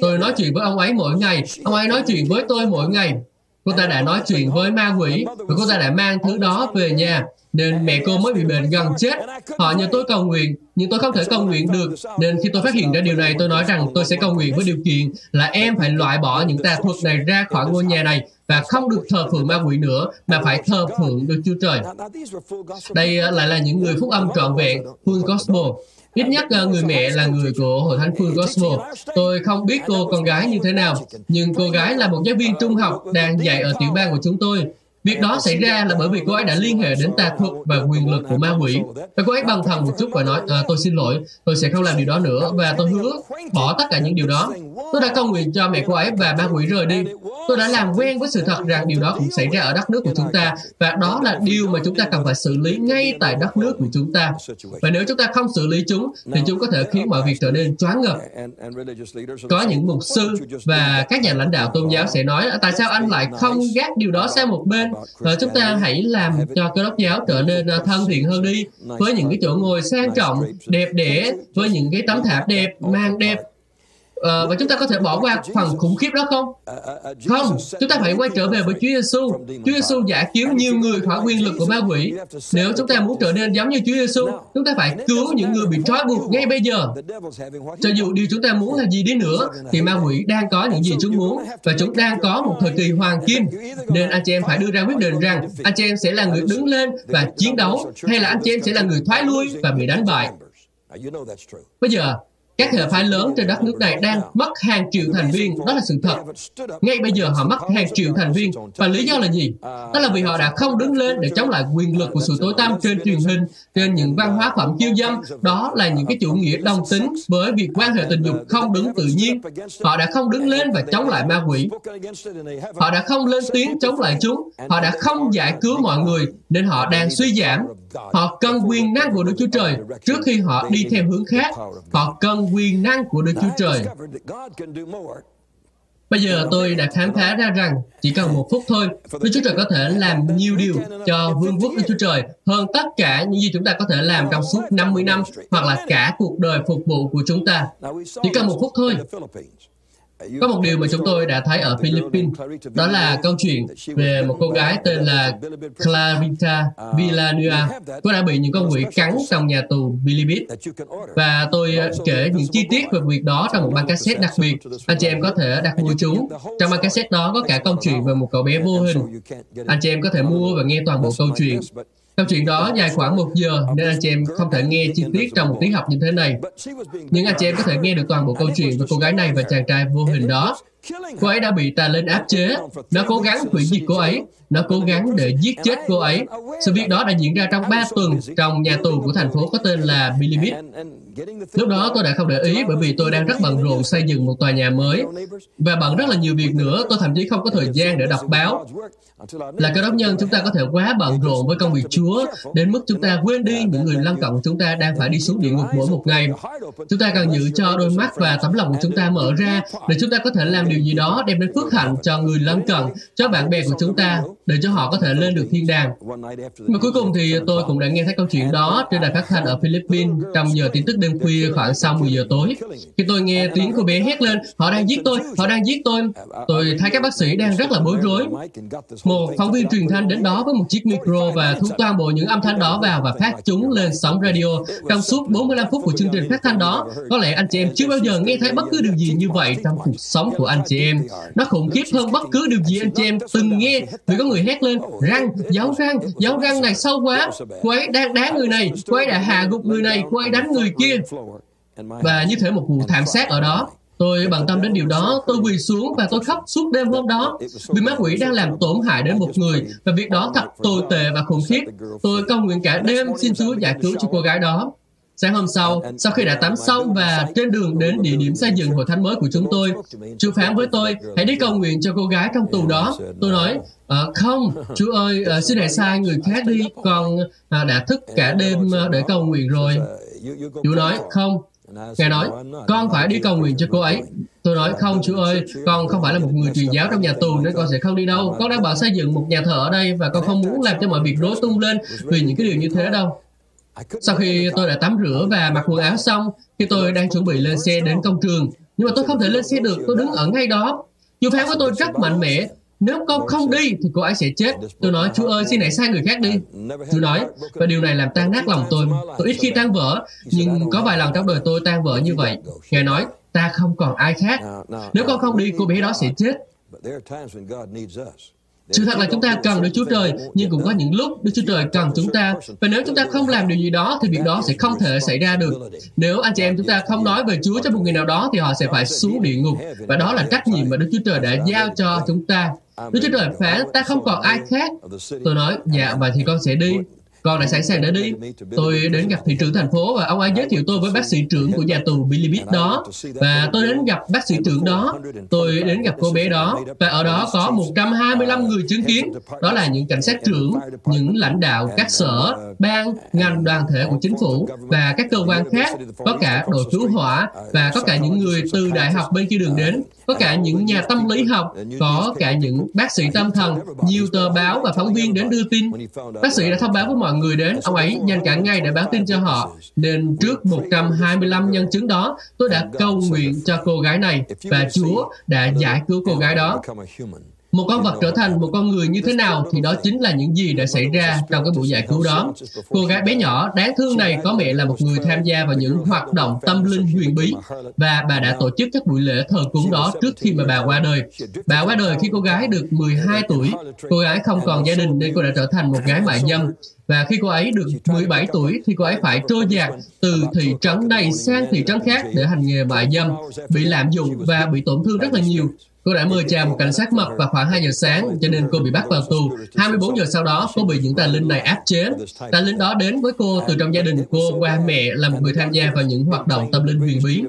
Tôi nói chuyện với ông ấy mỗi ngày, ông ấy nói chuyện với tôi mỗi ngày. Cô ta đã nói chuyện với ma quỷ và cô ta đã mang thứ đó về nhà nên mẹ cô mới bị bệnh gần chết. Họ nhờ tôi cầu nguyện, nhưng tôi không thể cầu nguyện được. Nên khi tôi phát hiện ra điều này, tôi nói rằng tôi sẽ cầu nguyện với điều kiện là em phải loại bỏ những tà thuật này ra khỏi ngôi nhà này và không được thờ phượng ma quỷ nữa, mà phải thờ phượng được Chúa Trời. Đây à, lại là những người phúc âm trọn vẹn, full gospel. Ít nhất à, người mẹ là người của Hội Thánh Phương Gospel. Tôi không biết cô con gái như thế nào, nhưng cô gái là một giáo viên trung học đang dạy ở tiểu bang của chúng tôi. Việc đó xảy ra là bởi vì cô ấy đã liên hệ đến tà thuật và quyền lực của ma quỷ. Và cô ấy băng thần một chút và nói, à, tôi xin lỗi, tôi sẽ không làm điều đó nữa và tôi hứa bỏ tất cả những điều đó. Tôi đã cầu nguyện cho mẹ cô ấy và ma quỷ rời đi. Tôi đã làm quen với sự thật rằng điều đó cũng xảy ra ở đất nước của chúng ta và đó là điều mà chúng ta cần phải xử lý ngay tại đất nước của chúng ta. Và nếu chúng ta không xử lý chúng thì chúng có thể khiến mọi việc trở nên choáng ngợp. Có những mục sư và các nhà lãnh đạo tôn giáo sẽ nói tại sao anh lại không gác điều đó sang một bên và chúng ta hãy làm cho cơ đốc giáo trở nên ờ, thân thiện hơn đi. Với những cái chỗ ngồi sang trọng, đẹp đẽ, với những cái tấm thảm đẹp, mang đẹp Ờ, và chúng ta có thể bỏ qua phần khủng khiếp đó không? Không, chúng ta phải quay trở về với Chúa Giêsu. Chúa Giêsu giải cứu nhiều người khỏi quyền lực của ma quỷ. Nếu chúng ta muốn trở nên giống như Chúa Giêsu, chúng ta phải cứu những người bị trói buộc ngay bây giờ. Cho dù điều chúng ta muốn là gì đi nữa, thì ma quỷ đang có những gì chúng muốn và chúng đang có một thời kỳ hoàng kim. Nên anh chị em phải đưa ra quyết định rằng anh chị em sẽ là người đứng lên và chiến đấu hay là anh chị em sẽ là người thoái lui và bị đánh bại. Bây giờ, các hệ phái lớn trên đất nước này đang mất hàng triệu thành viên, đó là sự thật. Ngay bây giờ họ mất hàng triệu thành viên. Và lý do là gì? Đó là vì họ đã không đứng lên để chống lại quyền lực của sự tối tăm trên truyền hình, trên những văn hóa phẩm chiêu dâm. Đó là những cái chủ nghĩa đồng tính với việc quan hệ tình dục không đứng tự nhiên. Họ đã không đứng lên và chống lại ma quỷ. Họ đã không lên tiếng chống lại chúng. Họ đã không giải cứu mọi người, nên họ đang suy giảm. Họ cần quyền năng của Đức Chúa Trời trước khi họ đi theo hướng khác. Họ cần quyền năng của Đức Chúa Trời. Bây giờ tôi đã khám phá ra rằng chỉ cần một phút thôi, Đức Chúa Trời có thể làm nhiều điều cho vương quốc Đức Chúa Trời hơn tất cả những gì chúng ta có thể làm trong suốt 50 năm hoặc là cả cuộc đời phục vụ của chúng ta. Chỉ cần một phút thôi. Có một điều mà chúng tôi đã thấy ở Philippines, đó là câu chuyện về một cô gái tên là Clarita Villanueva. Cô đã bị những con quỷ cắn trong nhà tù Bilibid. Và tôi ờ, kể những chi tiết về việc đó trong một băng cassette đặc biệt. Anh chị em có thể đặt mua chúng. Trong băng cassette đó có cả câu chuyện về một cậu bé vô hình. Anh chị em có thể mua và nghe toàn bộ câu chuyện. Câu chuyện đó dài khoảng một giờ nên anh chị em không thể nghe chi tiết trong một tiết học như thế này. Nhưng anh chị em có thể nghe được toàn bộ câu chuyện về cô gái này và chàng trai vô hình đó. Cô ấy đã bị tà linh áp chế. Nó cố gắng hủy diệt cô ấy. Nó cố gắng để giết chết cô ấy. Sự việc đó đã diễn ra trong 3 tuần trong nhà tù của thành phố có tên là Bilibid. Lúc đó tôi đã không để ý bởi vì tôi đang rất bận rộn xây dựng một tòa nhà mới và bận rất là nhiều việc nữa. Tôi thậm chí không có thời gian để đọc báo. Là cơ đốc nhân, chúng ta có thể quá bận rộn với công việc Chúa đến mức chúng ta quên đi những người lân cận chúng ta đang phải đi xuống địa ngục mỗi một ngày. Chúng ta cần giữ cho đôi mắt và tấm lòng của chúng ta mở ra để chúng ta có thể làm điều gì đó đem đến phước hạnh cho người lân cận, cho bạn bè của chúng ta để cho họ có thể lên được thiên đàng. Và cuối cùng thì tôi cũng đã nghe thấy câu chuyện đó trên đài phát thanh ở Philippines trong giờ tin tức đêm khuya khoảng sau 10 giờ tối. Khi tôi nghe tiếng cô bé hét lên, họ đang giết tôi, họ đang giết tôi. Tôi thấy các bác sĩ đang rất là bối rối. Một phóng viên truyền thanh đến đó với một chiếc micro và thu toàn bộ những âm thanh đó vào và phát chúng lên sóng radio trong suốt 45 phút của chương trình phát thanh đó. Có lẽ anh chị em chưa bao giờ nghe thấy bất cứ điều gì như vậy trong cuộc sống của anh chị em. Nó khủng khiếp hơn bất cứ điều gì anh chị em từng nghe vì có người hét lên răng, giáo răng, giáo răng này sâu quá. Cô ấy đang đá người này, cô ấy đã hạ gục người này, cô ấy đánh người kia. Và như thể một vụ thảm sát ở đó. Tôi bận tâm đến điều đó, tôi quỳ xuống và tôi khóc suốt đêm hôm đó vì ma quỷ đang làm tổn hại đến một người và việc đó thật tồi tệ và khủng khiếp. Tôi cầu nguyện cả đêm xin Chúa giải cứu cho cô gái đó. Sáng hôm sau, sau khi đã tắm xong và trên đường đến địa điểm xây dựng hội thánh mới của chúng tôi, Chúa phán với tôi, hãy đi cầu nguyện cho cô gái trong tù đó. Tôi nói, à, không, Chúa ơi, à, xin hãy sai người khác đi, con à, đã thức cả đêm để cầu nguyện rồi. Chúa nói, không, Ngài nói, con phải đi cầu nguyện cho cô ấy. Tôi nói, không Chúa ơi, con không phải là một người truyền giáo trong nhà tù nên con sẽ không đi đâu. Con đang bảo xây dựng một nhà thờ ở đây và con không muốn làm cho mọi việc rối tung lên vì những cái điều như thế đâu. Sau khi tôi đã tắm rửa và mặc quần áo xong, khi tôi đang chuẩn bị lên xe đến công trường, nhưng mà tôi không thể lên xe được, tôi đứng ở ngay đó. Chú phán của tôi rất mạnh mẽ, nếu con không đi thì cô ấy sẽ chết. Tôi nói, Chúa ơi, xin hãy sai người khác đi. Chúa nói, và điều này làm tan nát lòng tôi. Tôi ít khi tan vỡ, nhưng có vài lần trong đời tôi tan vỡ như vậy. Ngài nói, ta không còn ai khác. Nếu con không đi, cô bé đó sẽ chết. Sự thật là chúng ta cần Đức Chúa Trời, nhưng cũng có những lúc Đức Chúa Trời cần chúng ta. Và nếu chúng ta không làm điều gì đó, thì việc đó sẽ không thể xảy ra được. Nếu anh chị em chúng ta không nói về Chúa cho một người nào đó, thì họ sẽ phải xuống địa ngục. Và đó là trách nhiệm mà Đức Chúa Trời đã giao cho chúng ta. Đức Chúa Trời phán, ta không còn ai khác. Tôi nói, dạ, vậy thì con sẽ đi. Con đã sẵn sàng để đi. Tôi đến gặp thị trưởng thành phố và ông ấy giới thiệu tôi với bác sĩ trưởng của nhà tù Bilibid đó. Và tôi đến gặp bác sĩ trưởng đó. Tôi đến gặp cô bé đó. Và ở đó có 125 người chứng kiến. Đó là những cảnh sát trưởng, những lãnh đạo các sở, ban, ngành đoàn thể của chính phủ và các cơ quan khác. Có cả đội cứu hỏa và có cả những người từ đại học bên kia đường đến có cả những nhà tâm lý học, có cả những bác sĩ tâm thần, nhiều tờ báo và phóng viên đến đưa tin. Bác sĩ đã thông báo với mọi người đến, ông ấy dành cả ngày để báo tin cho họ. Nên trước 125 nhân chứng đó, tôi đã cầu nguyện cho cô gái này và Chúa đã giải cứu cô gái đó. Một con vật trở thành một con người như thế nào thì đó chính là những gì đã xảy ra trong cái buổi giải cứu đó. Cô gái bé nhỏ đáng thương này có mẹ là một người tham gia vào những hoạt động tâm linh huyền bí và bà đã tổ chức các buổi lễ thờ cúng đó trước khi mà bà qua đời. Bà qua đời khi cô gái được 12 tuổi. Cô gái không còn gia đình nên cô đã trở thành một gái mại dâm. Và khi cô ấy được 17 tuổi thì cô ấy phải trôi dạt từ thị trấn này sang thị trấn khác để hành nghề mại dâm, bị lạm dụng và bị tổn thương rất là nhiều. Cô đã mời chào một cảnh sát mập vào khoảng 2 giờ sáng, cho nên cô bị bắt vào tù. 24 giờ sau đó, cô bị những tà linh này áp chế. Tà linh đó đến với cô từ trong gia đình cô qua mẹ là một người tham gia vào những hoạt động tâm linh huyền bí.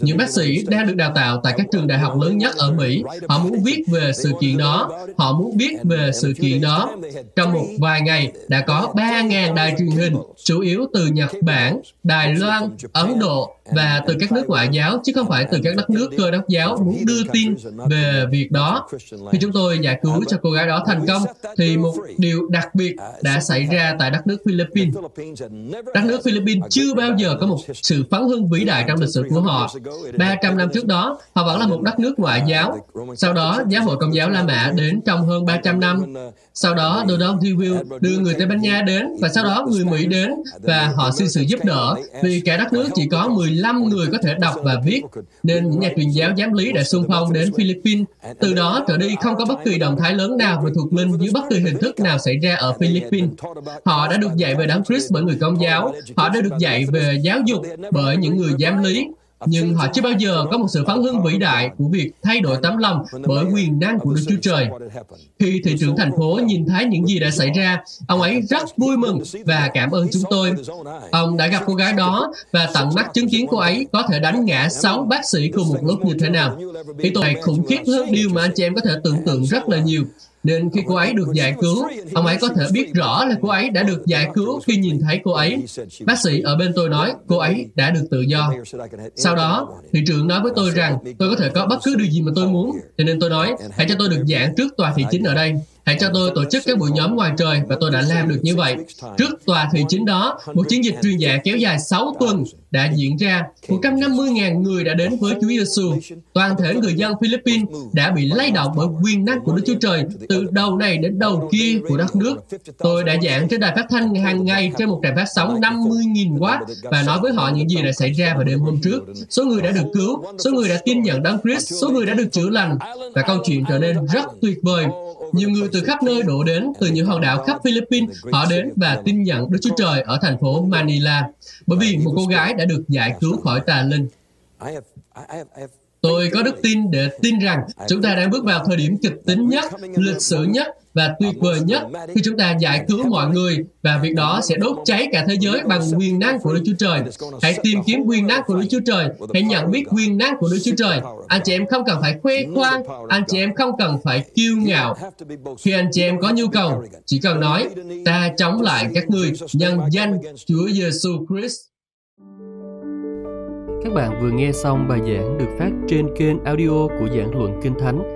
Những bác sĩ đang được đào tạo tại các trường đại học lớn nhất ở Mỹ. Họ muốn viết về sự kiện đó. Họ muốn biết về sự kiện đó. Trong một vài ngày, đã có 3.000 đài truyền hình, chủ yếu từ Nhật Bản, Đài Loan, Ấn Độ, và từ các nước ngoại giáo chứ không phải từ các đất nước cơ đốc giáo muốn đưa tin về việc đó. Khi chúng tôi giải cứu cho cô gái đó thành công, thì một điều đặc biệt đã xảy ra tại đất nước Philippines. Đất nước Philippines chưa bao giờ có một sự phấn hưng vĩ đại trong lịch sử của họ. 300 năm trước đó, họ vẫn là một đất nước ngoại giáo. Sau đó, giáo hội công giáo La Mã đến trong hơn 300 năm. Sau đó, Donald Dewey đưa người Tây Ban Nha đến, và sau đó người Mỹ đến, và họ xin sự giúp đỡ, vì cả đất nước chỉ có 15 người có thể đọc và viết, nên những nhà truyền giáo giám lý đã xung phong đến Philippines Philippines. Từ đó trở đi không có bất kỳ động thái lớn nào về thuộc linh dưới bất kỳ hình thức nào xảy ra ở Philippines. Họ đã được dạy về đám Christ bởi người công giáo. Họ đã được dạy về giáo dục bởi những người giám lý nhưng họ chưa bao giờ có một sự phán hưng vĩ đại của việc thay đổi tấm lòng bởi quyền năng của Đức Chúa Trời. Khi thị trưởng thành phố nhìn thấy những gì đã xảy ra, ông ấy rất vui mừng và cảm ơn chúng tôi. Ông đã gặp cô gái đó và tận mắt chứng kiến cô ấy có thể đánh ngã sáu bác sĩ cùng một lúc như thế nào. Ý tôi khủng khiếp hơn điều mà anh chị em có thể tưởng tượng rất là nhiều. Nên khi cô ấy được giải cứu, ông ấy có thể biết rõ là cô ấy đã được giải cứu khi nhìn thấy cô ấy. Bác sĩ ở bên tôi nói cô ấy đã được tự do. Sau đó, thị trưởng nói với tôi rằng tôi có thể có bất cứ điều gì mà tôi muốn. Cho nên tôi nói, hãy cho tôi được giảng trước tòa thị chính ở đây. Hãy cho tôi tổ chức các buổi nhóm ngoài trời và tôi đã làm được như vậy. Trước tòa thị chính đó, một chiến dịch truyền dạ kéo dài 6 tuần đã diễn ra. 150.000 người đã đến với Chúa Giêsu. Toàn thể người dân Philippines đã bị lay động bởi quyền năng của Đức Chúa Trời từ đầu này đến đầu kia của đất nước. Tôi đã giảng trên đài phát thanh hàng ngày trên một đài phát sóng 50.000 watt và nói với họ những gì đã xảy ra vào đêm hôm trước. Số người đã được cứu, số người đã tin nhận Đấng Christ, số người đã được chữa lành và câu chuyện trở nên rất tuyệt vời. Nhiều người từ khắp nơi đổ đến, từ những hòn đảo khắp Philippines, họ đến và tin nhận Đức Chúa Trời ở thành phố Manila, bởi vì một cô gái đã được giải cứu khỏi tà linh. Tôi có đức tin để tin rằng chúng ta đang bước vào thời điểm kịch tính nhất, lịch sử nhất và tuyệt vời nhất khi chúng ta giải cứu mọi người và việc đó sẽ đốt cháy cả thế giới bằng quyền năng của Đức Chúa Trời. Hãy tìm kiếm quyền năng của Đức Chúa Trời, hãy nhận biết quyền năng của Đức Chúa Trời. Anh chị em không cần phải khoe khoang, anh chị em không cần phải kiêu ngạo. Khi anh chị em có nhu cầu, chỉ cần nói, ta chống lại các người nhân danh Chúa Giêsu Christ. Các bạn vừa nghe xong bài giảng được phát trên kênh audio của giảng luận Kinh Thánh